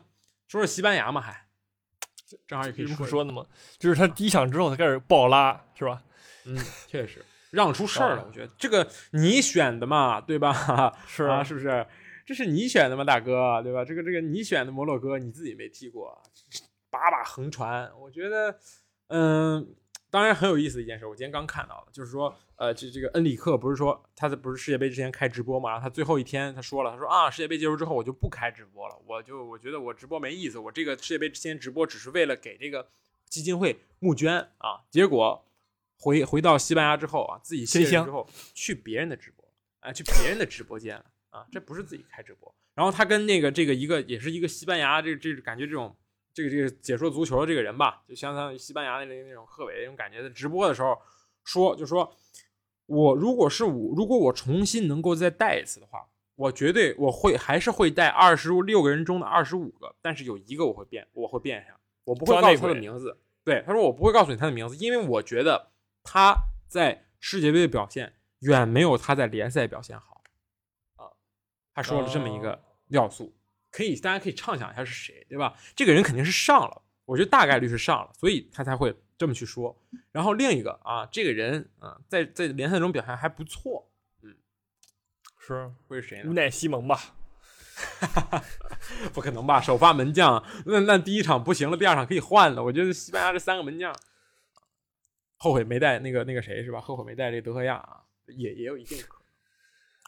说说西班牙嘛，还正好也可以说说的嘛，就是他第一场之后他开始爆拉，是吧？嗯，确实。让出事儿了，我觉得这个你选的嘛，对吧？是啊，是不是？这是你选的吗，大哥，对吧？这个这个你选的摩洛哥，你自己没踢过，把把横传。我觉得，嗯，当然很有意思的一件事，我今天刚看到的，就是说，呃，这这个恩里克不是说他在不是世界杯之前开直播嘛？然后他最后一天他说了，他说啊，世界杯结束之后我就不开直播了，我就我觉得我直播没意思，我这个世界杯之前直播只是为了给这个基金会募捐啊，结果。回回到西班牙之后啊，自己卸任之后去别人的直播，啊，去别人的直播间了啊，这不是自己开直播。然后他跟那个这个一个也是一个西班牙这这感觉这种这个这个解说足球的这个人吧，就相当于西班牙那那种贺炜那种感觉在直播的时候说，就说我如果是我如果我重新能够再带一次的话，我绝对我会还是会带二十六个人中的二十五个，但是有一个我会变，我会变一下，我不会告诉他的名字。对，他说我不会告诉你他的名字，因为我觉得。他在世界杯的表现远没有他在联赛表现好，啊，他说了这么一个要素，可以大家可以畅想一下是谁，对吧？这个人肯定是上了，我觉得大概率是上了，所以他才会这么去说。然后另一个啊，这个人啊，在在联赛中表现还不错，嗯，是会是谁呢？无奈西蒙吧？不可能吧？首发门将，那那第一场不行了，第二场可以换了。我觉得西班牙这三个门将。后悔没带那个那个谁是吧？后悔没带这德赫亚啊，也也有一定可能。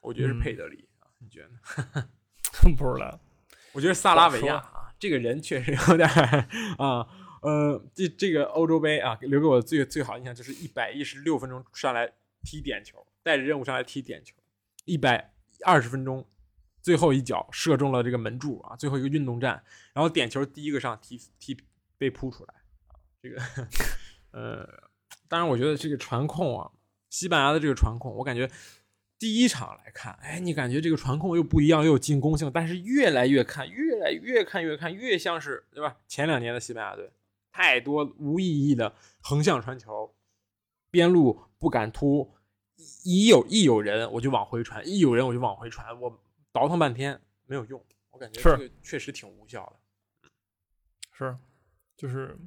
我觉得是佩德里啊，你觉得呢？不知道。我觉得萨拉维亚啊，这个人确实有点啊。呃，这这个欧洲杯啊，留给我最最好印象就是一百一十六分钟上来踢点球，带着任务上来踢点球，一百二十分钟最后一脚射中了这个门柱啊，最后一个运动战，然后点球第一个上踢踢被扑出来啊，这个呃。当然，我觉得这个传控啊，西班牙的这个传控，我感觉第一场来看，哎，你感觉这个传控又不一样，又有进攻性，但是越来越看，越来越看，越看越像是，对吧？前两年的西班牙队，太多无意义的横向传球，边路不敢突，一有一有人我就往回传，一有人我就往回传，我倒腾半天没有用，我感觉这个确实挺无效的，是，就是。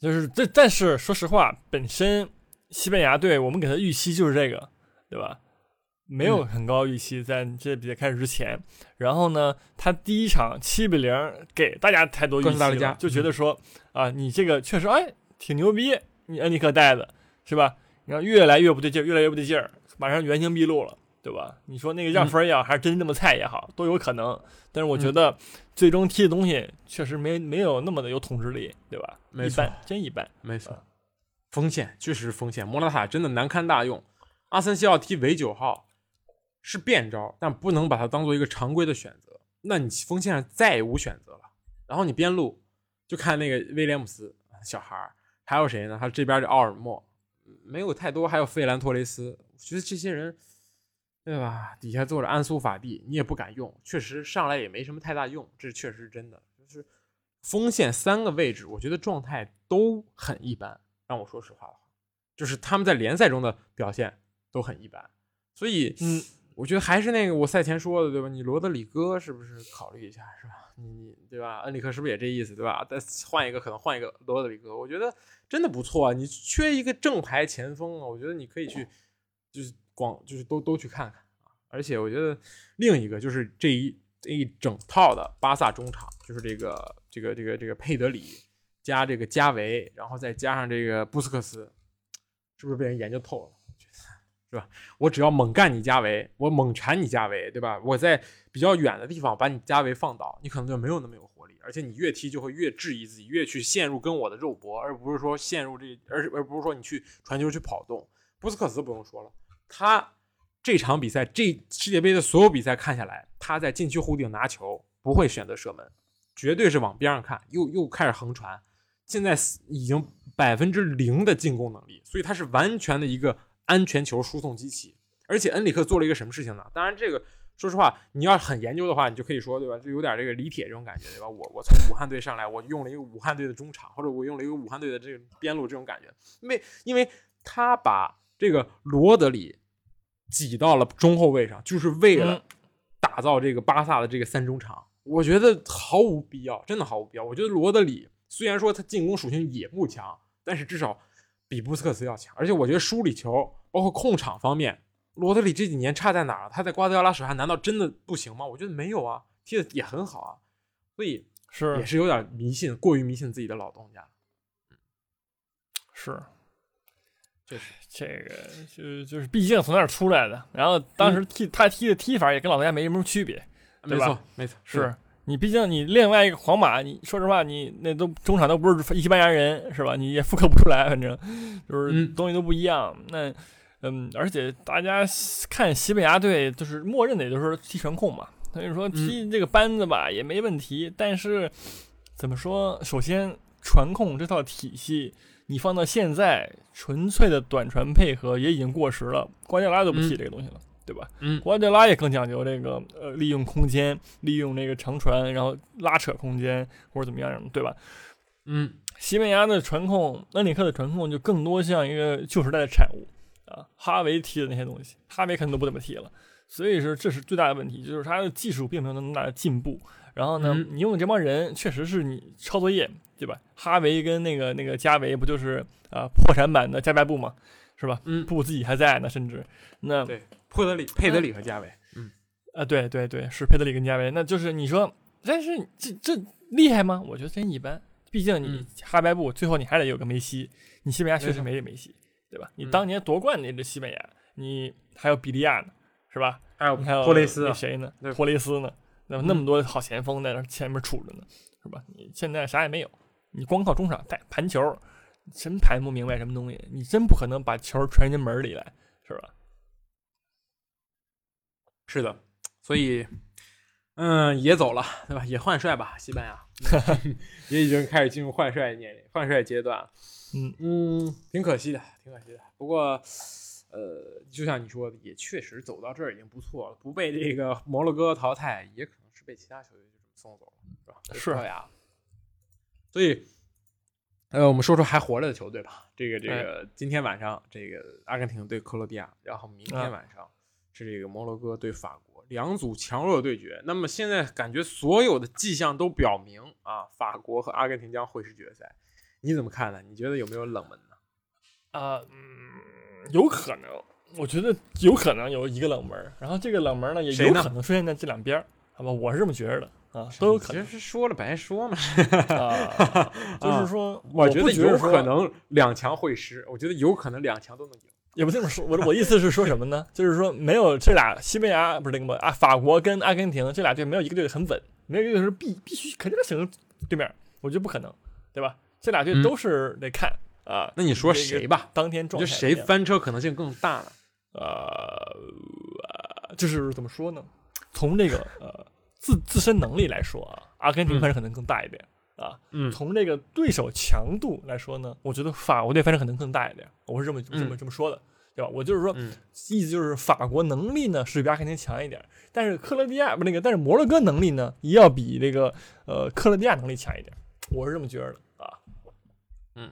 就是这，但是说实话，本身西班牙队我们给他预期就是这个，对吧？没有很高预期在这比赛开始之前。然后呢，他第一场七比零给大家太多预期了，就觉得说啊，你这个确实哎挺牛逼，你恩尼克带的是吧？然后越来越不对劲，越来越不对劲儿，马上原形毕露了。对吧？你说那个让分也好，还是真这么菜也好，都有可能。但是我觉得最终踢的东西确实没没有那么的有统治力，对吧？一般，真一般。没错，风险确实是风险。莫拉塔真的难堪大用。阿森西奥踢伪九号是变招，但不能把它当做一个常规的选择。那你锋线上再也无选择了。然后你边路就看那个威廉姆斯小孩儿，还有谁呢？他这边的奥尔莫没有太多，还有费兰托雷斯。我觉得这些人。对吧？底下坐着安苏法蒂，你也不敢用，确实上来也没什么太大用，这确实是真的。就是锋线三个位置，我觉得状态都很一般。让我说实话的话，就是他们在联赛中的表现都很一般。所以，嗯，我觉得还是那个我赛前说的，对吧？你罗德里戈是不是考虑一下，是吧？你你对吧？恩里克是不是也这意思，对吧？再换一个，可能换一个罗德里戈，我觉得真的不错啊。你缺一个正牌前锋啊，我觉得你可以去，就是。广就是都都去看看啊！而且我觉得另一个就是这一这一整套的巴萨中场，就是这个这个这个这个佩德里加这个加维，然后再加上这个布斯克斯，是不是被人研究透了？对吧？我只要猛干你加维，我猛缠你加维，对吧？我在比较远的地方把你加维放倒，你可能就没有那么有活力，而且你越踢就会越质疑自己，越去陷入跟我的肉搏，而不是说陷入这，而而不是说你去传球去跑动。布斯克斯不用说了。他这场比赛，这世界杯的所有比赛看下来，他在禁区弧顶拿球不会选择射门，绝对是往边上看，又又开始横传。现在已经百分之零的进攻能力，所以他是完全的一个安全球输送机器。而且恩里克做了一个什么事情呢？当然，这个说实话，你要很研究的话，你就可以说，对吧？就有点这个李铁这种感觉，对吧？我我从武汉队上来，我用了一个武汉队的中场，或者我用了一个武汉队的这个边路这种感觉，因为因为他把这个罗德里挤到了中后卫上，就是为了打造这个巴萨的这个三中场。我觉得毫无必要，真的毫无必要。我觉得罗德里。虽然说他进攻属性也不强，但是至少比布斯克茨要强。而且我觉得梳理球，包括控场方面，罗德里这几年差在哪儿？他在瓜迪奥拉手下难道真的不行吗？我觉得没有啊，踢的也很好啊。所以是也是有点迷信，过于迷信自己的老东家。是，就是这个就就是毕竟从那儿出来的，然后当时踢他踢的踢法也跟老东家没什么区别，没错没错是。你毕竟你另外一个皇马，你说实话，你那都中场都不是西班牙人，是吧？你也复刻不出来，反正就是东西都不一样。那嗯，而且大家看西班牙队，就是默认的也就是踢传控嘛。所以说踢这个班子吧也没问题，但是怎么说？首先传控这套体系，你放到现在，纯粹的短传配合也已经过时了。瓜迪奥拉都不踢这个东西了。对吧？嗯，瓜迪拉也更讲究这个，呃，利用空间，利用那个长传，然后拉扯空间或者怎么样，对吧？嗯，西班牙的传控，恩里克的传控就更多像一个旧时代的产物啊。哈维踢的那些东西，哈维可能都不怎么踢了，所以说这是最大的问题，就是他的技术并没有那么大的进步。然后呢，你用的这帮人确实是你抄作业，对吧？哈维跟那个那个加维不就是啊破产版的加白布嘛？是吧？嗯，布自己还在呢，甚至那对。佩德里、佩德里和加维，嗯，啊，对对对，是佩德里跟加维，那就是你说，但是这这厉害吗？我觉得真一般。毕竟你哈白布最后你还得有个梅西，你西班牙确实没梅西，对吧？你当年夺冠那支西班牙，你还有比利亚呢，是吧？还有还有托雷斯，谁呢？托雷斯呢？那么那么多好前锋在那前面杵着呢，是吧？你现在啥也没有，你光靠中场带盘球，真盘不明白什么东西，你真不可能把球传进门里来，是吧？是的，所以，嗯，也走了，对吧？也换帅吧，西班牙 也已经开始进入换帅年龄、换帅阶段了。嗯嗯，挺可惜的，挺可惜的。不过，呃，就像你说的，也确实走到这儿已经不错了，不被这个摩洛哥淘汰，也可能是被其他球队就这么送走了，是吧？是呀。所以，呃，我们说说还活着的球队吧。这个这个，今天晚上这个阿根廷对克罗地亚，然后明天晚上。是这个摩洛哥对法国两组强弱对决，那么现在感觉所有的迹象都表明啊，法国和阿根廷将会师决赛，你怎么看呢？你觉得有没有冷门呢？啊，嗯，有可能，我觉得有可能有一个冷门，然后这个冷门呢也有可能出现在这两边，好吧，我是这么觉着的啊，都有可能。其实说了白说嘛，就是说，我觉得有可能两强会师，我觉得有可能两强都能赢。也不这么说，我我意思是说什么呢？就是说没有这俩西班牙不是那个啊，法国跟阿根廷这俩队没有一个队很稳，没有一个队是必必须肯定能赢对面，我觉得不可能，对吧？这俩队都是得看啊。那你说谁吧？当天状态，就谁翻车可能性更大呢？呃，就是怎么说呢？从这个呃自自身能力来说啊，阿根廷翻车可能更大一点。啊，嗯，从这个对手强度来说呢，我觉得法国队反正可能更大一点，我是这么这么这么说的，对吧？我就是说，意思就是法国能力呢是比阿根廷强一点，但是克罗地亚不那个，但是摩洛哥能力呢也要比这个呃克罗地亚能力强一点，我是这么觉得的啊。嗯，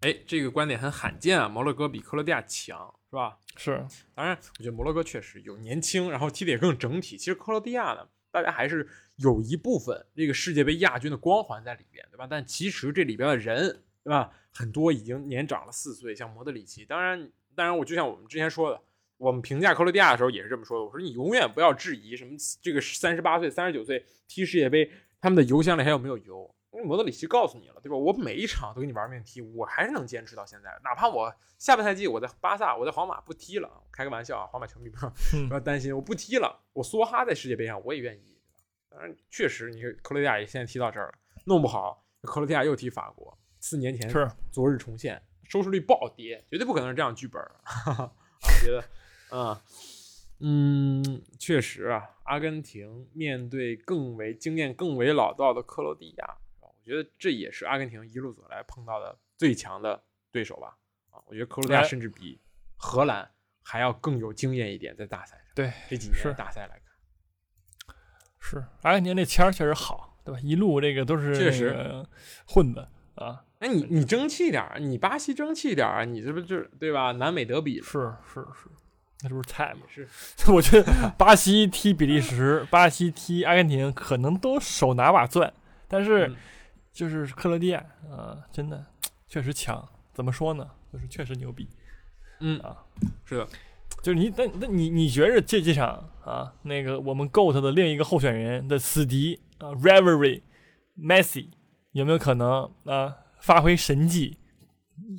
哎，这个观点很罕见啊，摩洛哥比克罗地亚强，是吧？是，当然，我觉得摩洛哥确实有年轻，然后踢得也更整体。其实克罗地亚呢，大家还是。有一部分这个世界杯亚军的光环在里边，对吧？但其实这里边的人，对吧？很多已经年长了四岁，像莫德里奇。当然，当然，我就像我们之前说的，我们评价克罗地亚的时候也是这么说的。我说你永远不要质疑什么这个三十八岁、三十九岁踢世界杯，他们的油箱里还有没有油？因为莫德里奇告诉你了，对吧？我每一场都给你玩命踢，我还是能坚持到现在。哪怕我下半赛季我在巴萨、我在皇马不踢了，开个玩笑啊，皇马球迷不要 不要担心，我不踢了，我梭哈在世界杯上我也愿意。当然，确实，你克罗地亚也现在踢到这儿了，弄不好克罗地亚又踢法国。四年前是昨日重现，收视率暴跌，绝对不可能是这样剧本。哈 哈我觉得嗯，嗯，确实啊，阿根廷面对更为经验、更为老道的克罗地亚，我觉得这也是阿根廷一路走来碰到的最强的对手吧。啊，我觉得科罗地亚甚至比荷兰还要更有经验一点，在大赛上。对，这几是年大赛来看，是阿根廷这签儿确实好，对吧？一路这个都是确实混的啊，哎，你你争气点儿，你巴西争气点儿啊，你这不就是对吧？南美德比是是是，那这不是菜吗？是 我觉得巴西踢比利时，巴西踢阿根廷，可能都手拿把钻，但是嗯就是克罗地亚啊、真的确实强。怎么说呢？就是确实牛逼。嗯啊，是的，就是你，那那你你觉着这几场啊，那个我们 GOAT 的另一个候选人的死敌啊 r e v e r y Messi 有没有可能啊发挥神迹，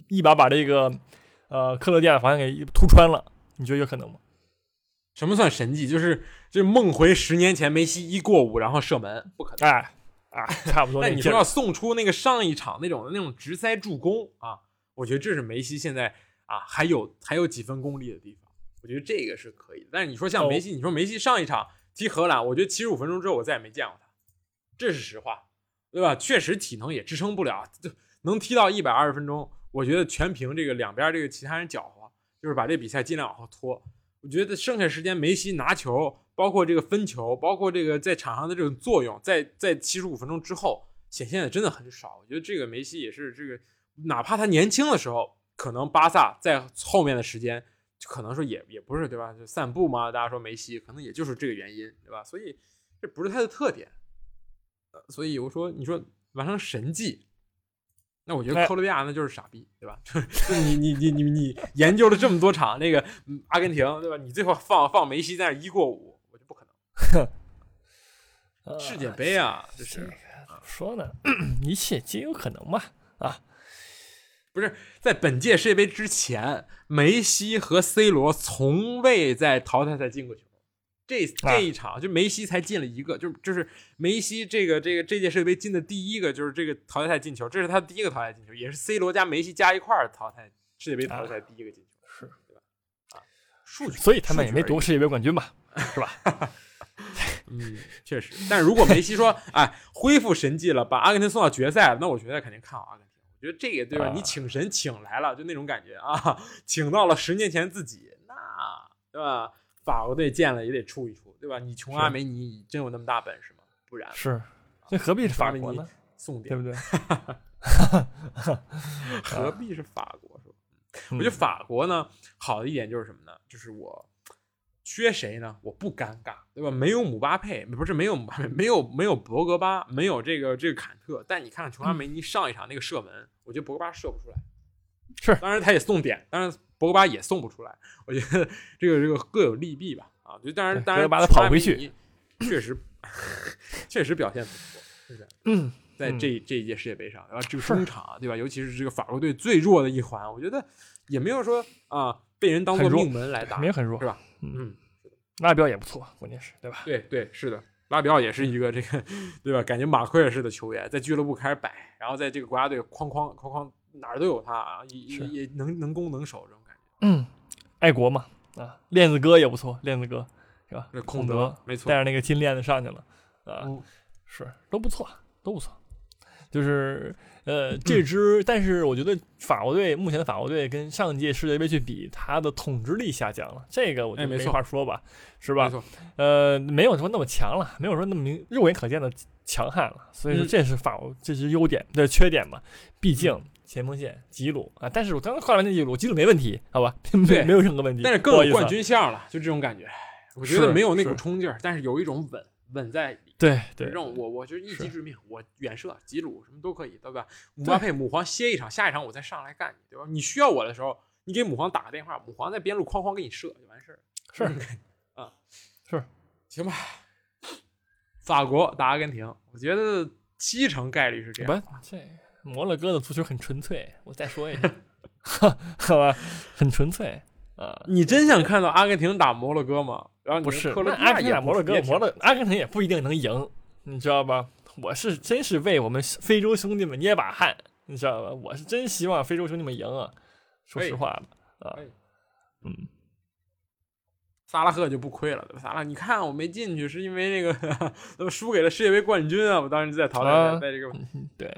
一把把这个呃克罗地亚的防线给突穿了？你觉得有可能吗？什么算神迹？就是就是梦回十年前梅西一过五然后射门，不可能。哎啊，差不多那你说要送出那个上一场那种那种直塞助攻啊，我觉得这是梅西现在啊还有还有几分功力的地方，我觉得这个是可以的。但是你说像梅西，你说梅西上一场踢荷兰，我觉得七十五分钟之后我再也没见过他，这是实话，对吧？确实体能也支撑不了，就能踢到一百二十分钟，我觉得全凭这个两边这个其他人搅和，就是把这比赛尽量往后拖。我觉得剩下时间梅西拿球，包括这个分球，包括这个在场上的这种作用，在在七十五分钟之后显现的真的很少。我觉得这个梅西也是这个，哪怕他年轻的时候，可能巴萨在后面的时间，可能说也也不是对吧？就散步嘛，大家说梅西可能也就是这个原因，对吧？所以这不是他的特点。呃所以我说，你说完成神迹，那我觉得哎克罗地亚那就是傻逼，对吧？就是你你你你你研究了这么多场那个嗯阿根廷，对吧？你最后放放梅西在那一过五，我就不可能。呃世界杯啊，这这是个怎么说呢？一切皆有可能嘛啊！不是。在本届世界杯之前，梅西和 C 罗从未在淘汰赛进过球。这啊这一场就梅西才进了一个，就就是梅西这个这个这届世界杯进的第一个就是这个淘汰赛进球，这是他第一个淘汰进球，也是 C 罗加梅西加一块儿淘汰世界杯淘汰赛第一个进球。是对吧？啊，数据，所以他们也没夺世界杯冠军吧？是吧？嗯，确实。但是如果梅西说，哎，恢复神迹了，把阿根廷送到决赛了，那我觉得肯定看好阿根廷。我觉得这个对吧？啊你请神请来了，就那种感觉啊，请到了十年前自己，那对吧？法国队见了也得出一出，对吧？你琼阿梅尼真有那么大本事吗？不然是，这何必是法国呢？送点，对不对？何必是法国？是吧？我我觉得法国呢，好的一点就是什么呢？就是我缺谁呢？我不尴尬，对吧？没有姆巴佩，不是没有姆巴佩，没有没有博格巴，没有这个这个坎特。但你看看琼阿梅尼上一场那个射门，我觉得博格巴射不出来。是当然他也送点，当然博格巴也送不出来。我觉得 这个这个各有利弊吧。啊，就当然当然，博格巴他跑回去，确实 确实表现不错，是不是？嗯，在嗯这这一届世界杯上，然后这个中场啊，对吧？尤其是这个法国队最弱的一环，我觉得也没有说啊被人当做命门来打没，有很弱是，吧？嗯，嗯，拉比奥也不错，关键是对吧？对对，是的，拉比奥也是一个这个，对吧？感觉马奎尔式的球员，在俱乐部开始摆，然后在这个国家队哐哐哐哐哪儿都有他啊，也也也能能攻能守。嗯，爱国嘛，啊，链子哥也不错，链子哥是吧？那孔孔德没错带，着那个金链子上去了，啊，嗯是都不错，都不错。就是呃，这支，但是我觉得法国队目前的法国队跟上届世界杯去比，他的统治力下降了，这个我觉得没哎没错话说吧，是吧？没错，呃，没有说那么强了，没有说那么明肉眼可见的强悍了，所以说嗯这是法国这是优点，这是缺点嘛。毕竟嗯前锋线吉鲁啊，但是我刚刚看完那吉鲁，吉鲁没问题，好吧，没对没有任何问题。但是更有冠军相了，就这种感觉。我觉得没有那股冲劲儿，但是有一种稳稳在里。对对这，种我我就是一击致命，我远射、吉鲁什么都可以，对吧？姆巴佩、姆皇歇一场，下一场我再上来干你，对吧？你需要我的时候，你给姆皇打个电话，姆皇在边路哐哐给你射就完事儿。是 啊，是行吧？法国打阿根廷，我觉得七成概率是这不样。，这摩洛哥的足球很纯粹，我再说一下，好吧，很纯粹啊。你真想看到阿根廷打摩洛哥吗？然后你不是，那阿根廷摩洛哥，摩洛阿根廷也不一定能赢，你知道吧？我是真是为我们非洲兄弟们捏把汗，你知道吧？我是真希望非洲兄弟们赢啊！说实话吧，啊，嗯，萨拉赫就不亏了，对吧？萨拉，你看我没进去是因为那个 输给了世界杯冠军啊！我当时就在淘汰，在这个对。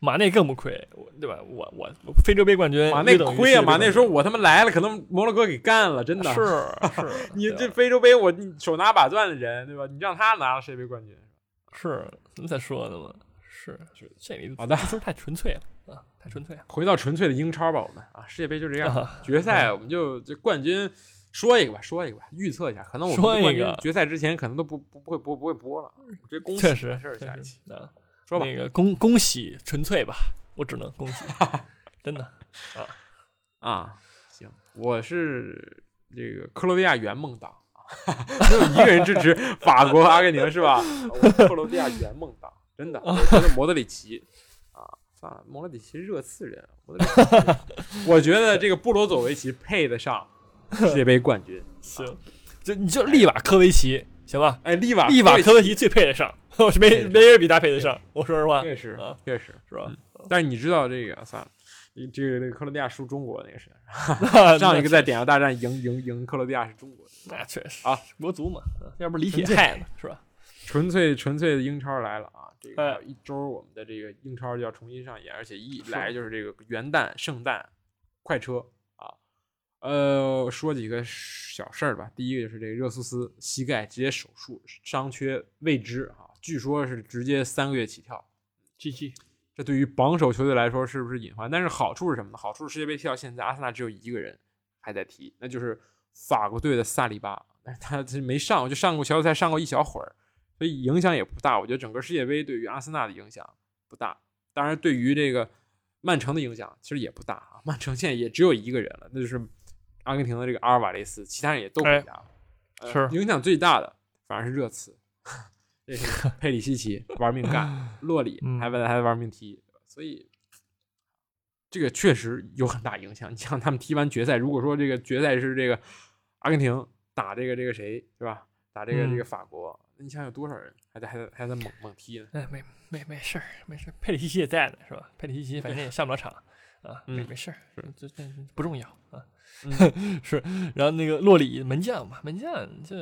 马内更不亏，对吧？我我非洲杯冠军，马内亏啊！马内说：“我他妈来了，可能摩洛哥给干了，真的是 是。你这非洲杯，我手拿把攥的人，对吧？你让他拿了世界杯冠军，是怎么才说的嘛？是是，这里好的，足球太纯粹了啊，太纯粹了。回到纯粹的英超吧，我们啊，世界杯就这样，决赛我们就这冠军说一个吧，说一个吧，预测一下，可能我们冠军决赛之前可能都不不不会播不会播了，这恭喜确实是下一期啊。说吧，那个恭恭喜纯粹吧，我只能恭喜，真的啊啊，行，我是这个克罗地亚圆梦党 没有一个人支持法国阿根廷是吧？我克罗地亚圆梦党，真的，我觉得莫德里奇啊，算了，莫德里奇热刺人，我觉得这个布罗佐维奇配得上世界杯冠军，行，就你就利瓦科维奇。行吧，哎，利瓦利瓦科维奇最配得上，我是没没人比他配得上。我说实话，确实啊，确实是吧？但是你知道这个算了，这个那个克罗地亚输中国那个是 上一个在点球大战赢赢赢克罗地亚是中国，那确实啊，国足嘛，要不李铁害呢 是吧？纯粹纯粹的英超来了啊！这个一周我们的这个英超就要重新上演，而且一来就是这个元旦、圣诞快车。呃，说几个小事儿吧。第一个就是这个热苏斯膝盖直接手术，伤缺未知啊，据说是直接三个月起跳。GG，这对于榜首球队来说是不是隐患？但是好处是什么呢？好处是世界杯踢到现在，阿森纳只有一个人还在踢，那就是法国队的萨利巴，但是他他没上，就上过小组赛，上过一小会儿，所以影响也不大。我觉得整个世界杯对于阿森纳的影响不大，当然对于这个曼城的影响其实也不大啊。曼城现在也只有一个人了，那就是。阿根廷的这个阿尔瓦雷斯，其他人也都回家了。是影响最大的，反而是热刺，这是 佩里西奇玩命干，洛里还在还玩命踢，所以这个确实有很大影响。你像他们踢完决赛，如果说这个决赛是这个阿根廷打这个这个谁是吧？打这个这个法国，你想有多少人还在还在还在猛猛踢呢？哎，没没没事儿，没事儿。佩里西奇也在呢，是吧？佩里西奇反正也上不了场啊，没没事儿，这这不重要啊。是，然后那个洛里门将嘛，门将就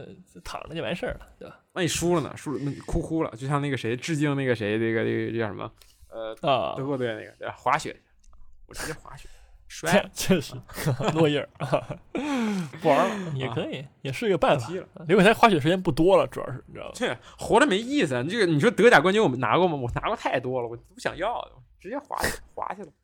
躺着就完事儿了，对吧？万一输了呢？输了那哭哭了，就像那个谁致敬那个谁，那个那个叫什么？呃，德国队那个对吧？滑雪，我直接滑雪，摔，确实诺伊尔不玩了也可以，也是一个办法。刘伟才滑雪时间不多了，主要是你知道吧？这活着没意思。这个你说德甲冠军我们拿过吗？我拿过太多了，我不想要，直接滑滑去了啊！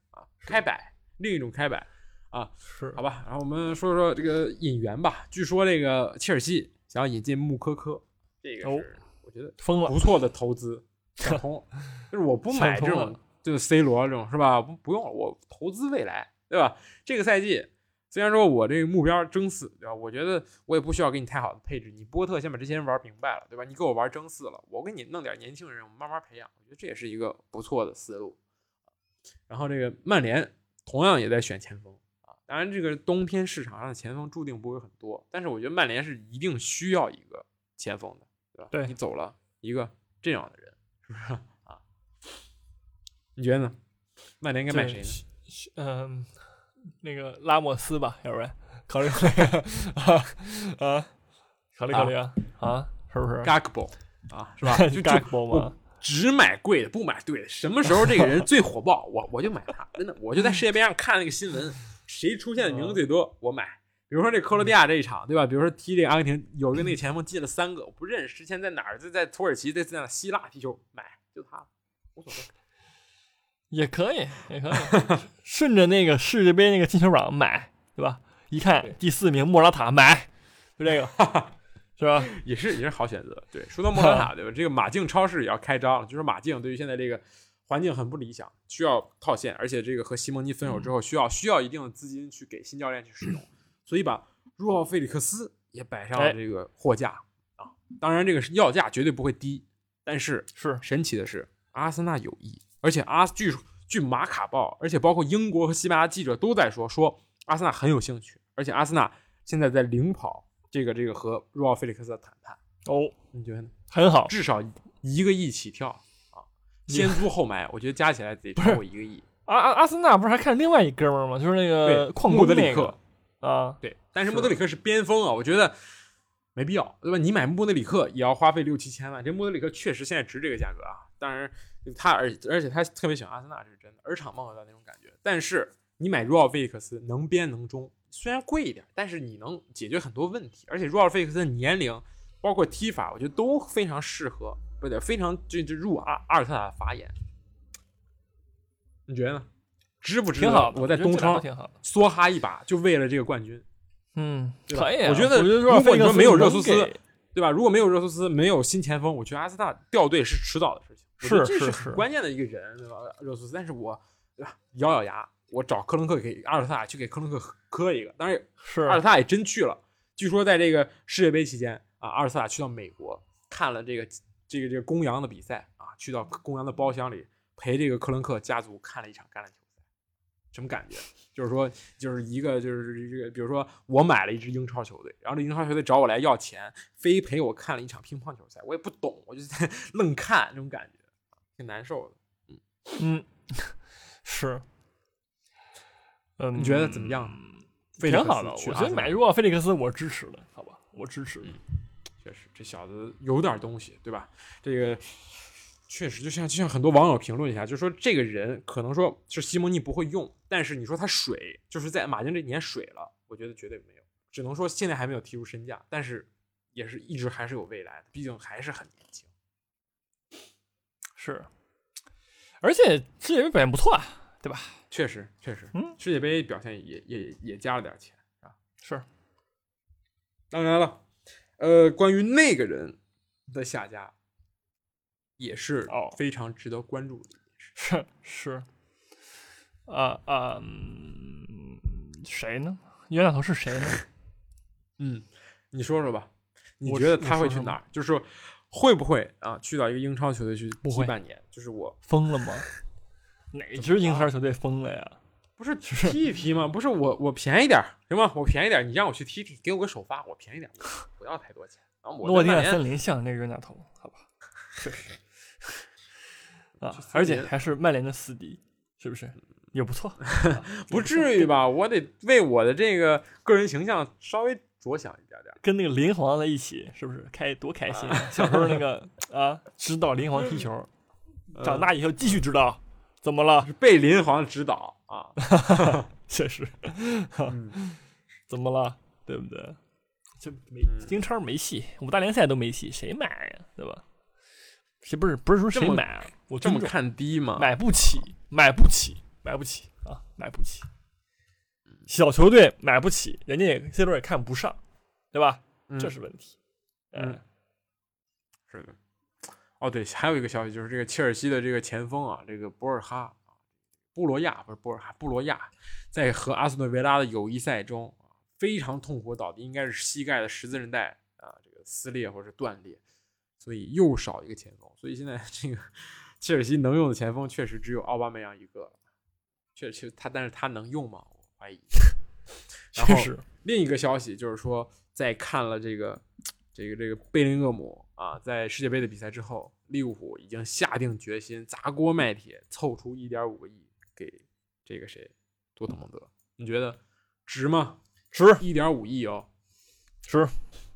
开摆，另一种开摆。啊，是好吧，然后我们说说这个引援吧。据说这个切尔西想要引进穆科科，这个是我觉得疯了，不错的投资，想通，就是我不买这种，就是 C 罗这种是吧？不不用了，我投资未来，对吧？这个赛季虽然说我这个目标争四，对吧？我觉得我也不需要给你太好的配置，你波特先把这些人玩明白了，对吧？你给我玩争四了，我给你弄点年轻人，我们慢慢培养，我觉得这也是一个不错的思路。然后这个曼联同样也在选前锋啊。当然，这个冬天市场上的前锋注定不会很多，但是我觉得曼联是一定需要一个前锋的，对吧？对你走了一个这样的人，是不是 啊？你觉得呢？曼联应该买谁呢？嗯，那个拉莫斯吧，要不然考虑考虑 啊啊，考虑考虑啊啊，是不是 g a g b o 啊，是吧？就 g a g b o 吗？只买贵的，不买对的。什么时候这个人最火爆，我我就买他。真的，我就在世界杯上看那个新闻。谁出现的名字最多，我买。比如说这克罗地亚这一场，对吧？比如说踢这个阿根廷，有一个那个前锋进了三个，我不认识，之前在哪儿？在在土耳其，在在希腊踢球，买就他，无所谓。也可以，也可以，顺着那个世界杯那个进球榜买，对吧？一看第四名莫拉塔，买，就这个，是吧？也是也是好选择。对，说到莫拉塔，对吧？这个马竞超市也要开张了，就是马竞对于现在这个。环境很不理想，需要套现，而且这个和西蒙尼分手之后，需要需要一定的资金去给新教练去使用，所以把入奥费里克斯也摆上了这个货架啊。当然，这个要价绝对不会低，但是是神奇的是，阿森纳有意，而且阿据据马卡报，而且包括英国和西班牙记者都在说，说阿森纳很有兴趣，而且阿森纳现在在领跑这个这个和若奥菲利克斯的谈判。哦，你觉得呢？很好，至少一个亿起跳啊。先租后买，我觉得加起来得超过一个亿。阿阿阿森纳不是还看另外一哥们儿吗？就是那个矿莫德里克啊，对。但是莫德里克是边锋啊，我觉得没必要，对吧？你买莫德里克也要花费六七千万，这莫德里克确实现在值这个价格啊。当然，他而而且他特别喜欢阿森纳，这是真的，尔场梦的那种感觉。但是你买若奥菲利克斯能边能中，虽然贵一点，但是你能解决很多问题。而且若奥费利克斯的年龄，包括踢法，我觉得都非常适合，不对，非常就就入阿阿尔特塔的法眼。你觉得呢？值不值挺好得？我在东窗挺好。梭哈一把，就为了这个冠军。嗯，可以啊。我觉得我如果你说没有热苏斯对吧？如果没有热苏斯，没有新前锋，我觉得阿森纳掉队是迟早的事情。是是是关键的一个人，对吧？热苏斯，但是我对吧？咬咬牙，我找克伦克给阿尔特塔去给克伦克磕一个。当然，是阿尔特塔也真去了。据说在这个世界杯期间啊，阿尔特塔去到美国看了这个这个这个公羊的比赛啊，去到公羊的包厢里陪这个克伦克家族看了一场橄榄球赛，什么感觉？就是说，就是一个就是这个，比如说我买了一支英超球队，然后这英超球队找我来要钱，非陪我看了一场乒乓球赛，我也不懂，我就在愣看，这种感觉挺难受的。嗯，是。嗯，你觉得怎么样？挺好的，我觉得买入奥菲利克斯我支持的，好吧，我支持的。确实，这小子有点东西，对吧？这个确实，就像就像很多网友评论一下，就说这个人可能说是西蒙尼不会用，但是你说他水，就是在马竞这年水了，我觉得绝对没有，只能说现在还没有提出身价，但是也是一直还是有未来的，毕竟还是很年轻。是，而且这人表现不错啊，对吧？确实，确实，嗯，世界杯表现也也也加了点钱啊。是，当然了，呃，关于那个人的下家，也是哦非常值得关注的一件事。是是，啊啊，嗯谁呢？冤大头是谁呢？嗯，你说说吧，你觉得他会去哪儿？就是说，会不会啊去到一个英超球队去不会踢半年？就是我疯了吗？哪支英超球队疯了呀？不是踢一踢吗？不是我我便宜点行吗？我便宜点，你让我去踢踢，给我个首发，我便宜点，不要太多钱。然后我诺丁汉森林像那个冤大头，好吧？确实啊，而且还是曼联的死敌，是不是？也不错，不至于吧？我得为我的这个个人形象稍微着想一点点。跟那个林皇在一起，是不是开多开心？啊 小时候那个啊，指导林皇踢球，长大以后继续指导，怎么了？是被林皇指导啊，确实，嗯怎么了？对不对？这没嗯英超没戏，五大联赛都没戏，谁买呀？对吧？谁不是不是说谁买啊？我这么看低吗？买不起，买不起，买不起啊，买不起。小球队买不起，人家也 C 罗也看不上，对吧？嗯这是问题。嗯嗯，是的。哦，对，还有一个消息就是这个切尔西的这个前锋啊，这个博尔哈，布罗亚不是博尔哈，布罗亚在和阿斯顿维拉的友谊赛中啊非常痛苦倒地，应该是膝盖的十字韧带啊这个撕裂或者是断裂，所以又少一个前锋，所以现在 这个切尔西能用的前锋确实只有奥巴梅扬一个了，确实他，但是他能用吗？我怀疑。然后另一个消息就是说，在看了这个这个这个贝林厄姆啊，在世界杯的比赛之后，利物浦已经下定决心砸锅卖铁，凑出一点五个亿给这个谁多特蒙德。你觉得值吗？值一点五亿哦，值，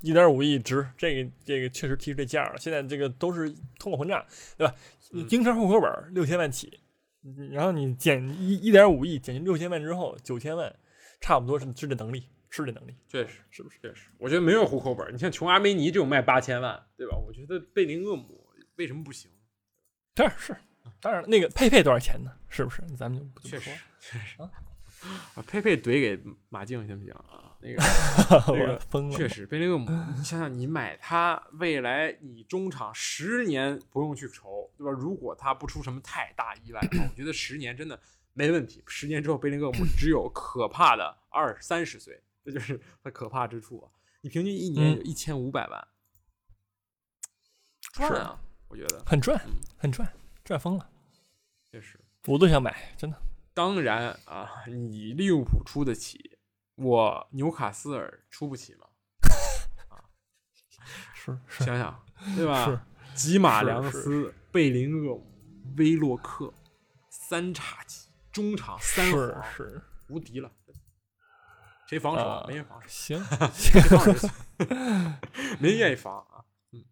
一点五亿值，这个这个确实提出这价了。现在这个都是通货膨胀，对吧？嗯英超户口本六千万起，嗯然后你减一一点五亿减去六千万之后，九千万，差不多是是这能力，是这能力，确实是不是？确实，我觉得没有户口本。你像琼阿梅尼这种卖八千万，对吧？我觉得贝林厄姆为什么不行？当然是，当然那个佩佩多少钱呢？是不是？咱们就不确实，确实啊啊，佩佩怼给马竞行不行啊？那个 我个疯了。确实，贝林厄姆，你想想，你买他，未来你中场十年不用去愁，对吧？如果他不出什么太大意外的话，我觉得十年真的没问题。十年之后，贝林厄姆只有可怕的二三十岁，这就是他可怕之处啊！你平均一年嗯有一千五百万，赚啊！我觉得很赚嗯，很赚，赚疯了，确实。我都想买，真的。当然啊，你利物浦出得起，我纽卡斯尔出不起吗？是是想想，对吧？是，吉马良斯、贝林厄姆、威洛克，三叉戟，中场三是皇，是，无敌了。谁防守？啊没人防守，行 没人愿意防啊。嗯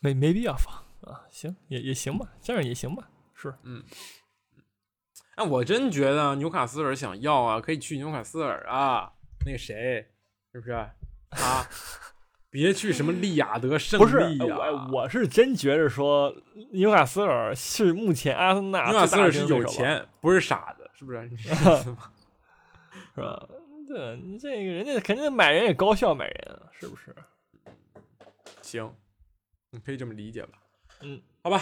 没没必要防啊，行也也行吧，这样也行吧，是嗯哎，我真觉得纽卡斯尔想要啊，可以去纽卡斯尔啊。那个谁，是不是啊？别去什么利雅得胜不是利呀、我我是真觉着说纽卡斯尔是目前阿森纳纽卡斯尔是有钱，不是傻子，是不是？是吧？对你这个人家肯定买人也高效买人啊，是不是？行，你可以这么理解吧。嗯，好吧，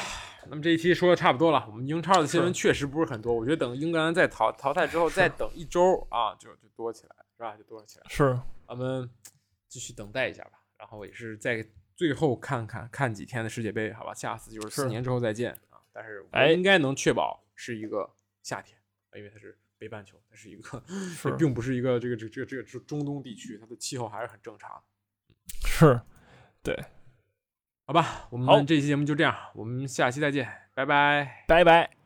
那么这一期说的差不多了。我们英超的新闻确实不是很多，我觉得等英格兰再淘淘汰之后，再等一周啊，就就多起来，是吧？就多起来。是咱们继续等待一下吧，然后也是在最后看看看几天的世界杯，好吧？下次就是四年之后再见啊！但是我哎应该能确保是一个夏天，因为它是北半球，它是一个，是并不是一个这个这个这个这个中东地区，它的气候还是很正常的。是，对，好吧，我们这期节目就这样，我们下期再见，拜拜。拜拜。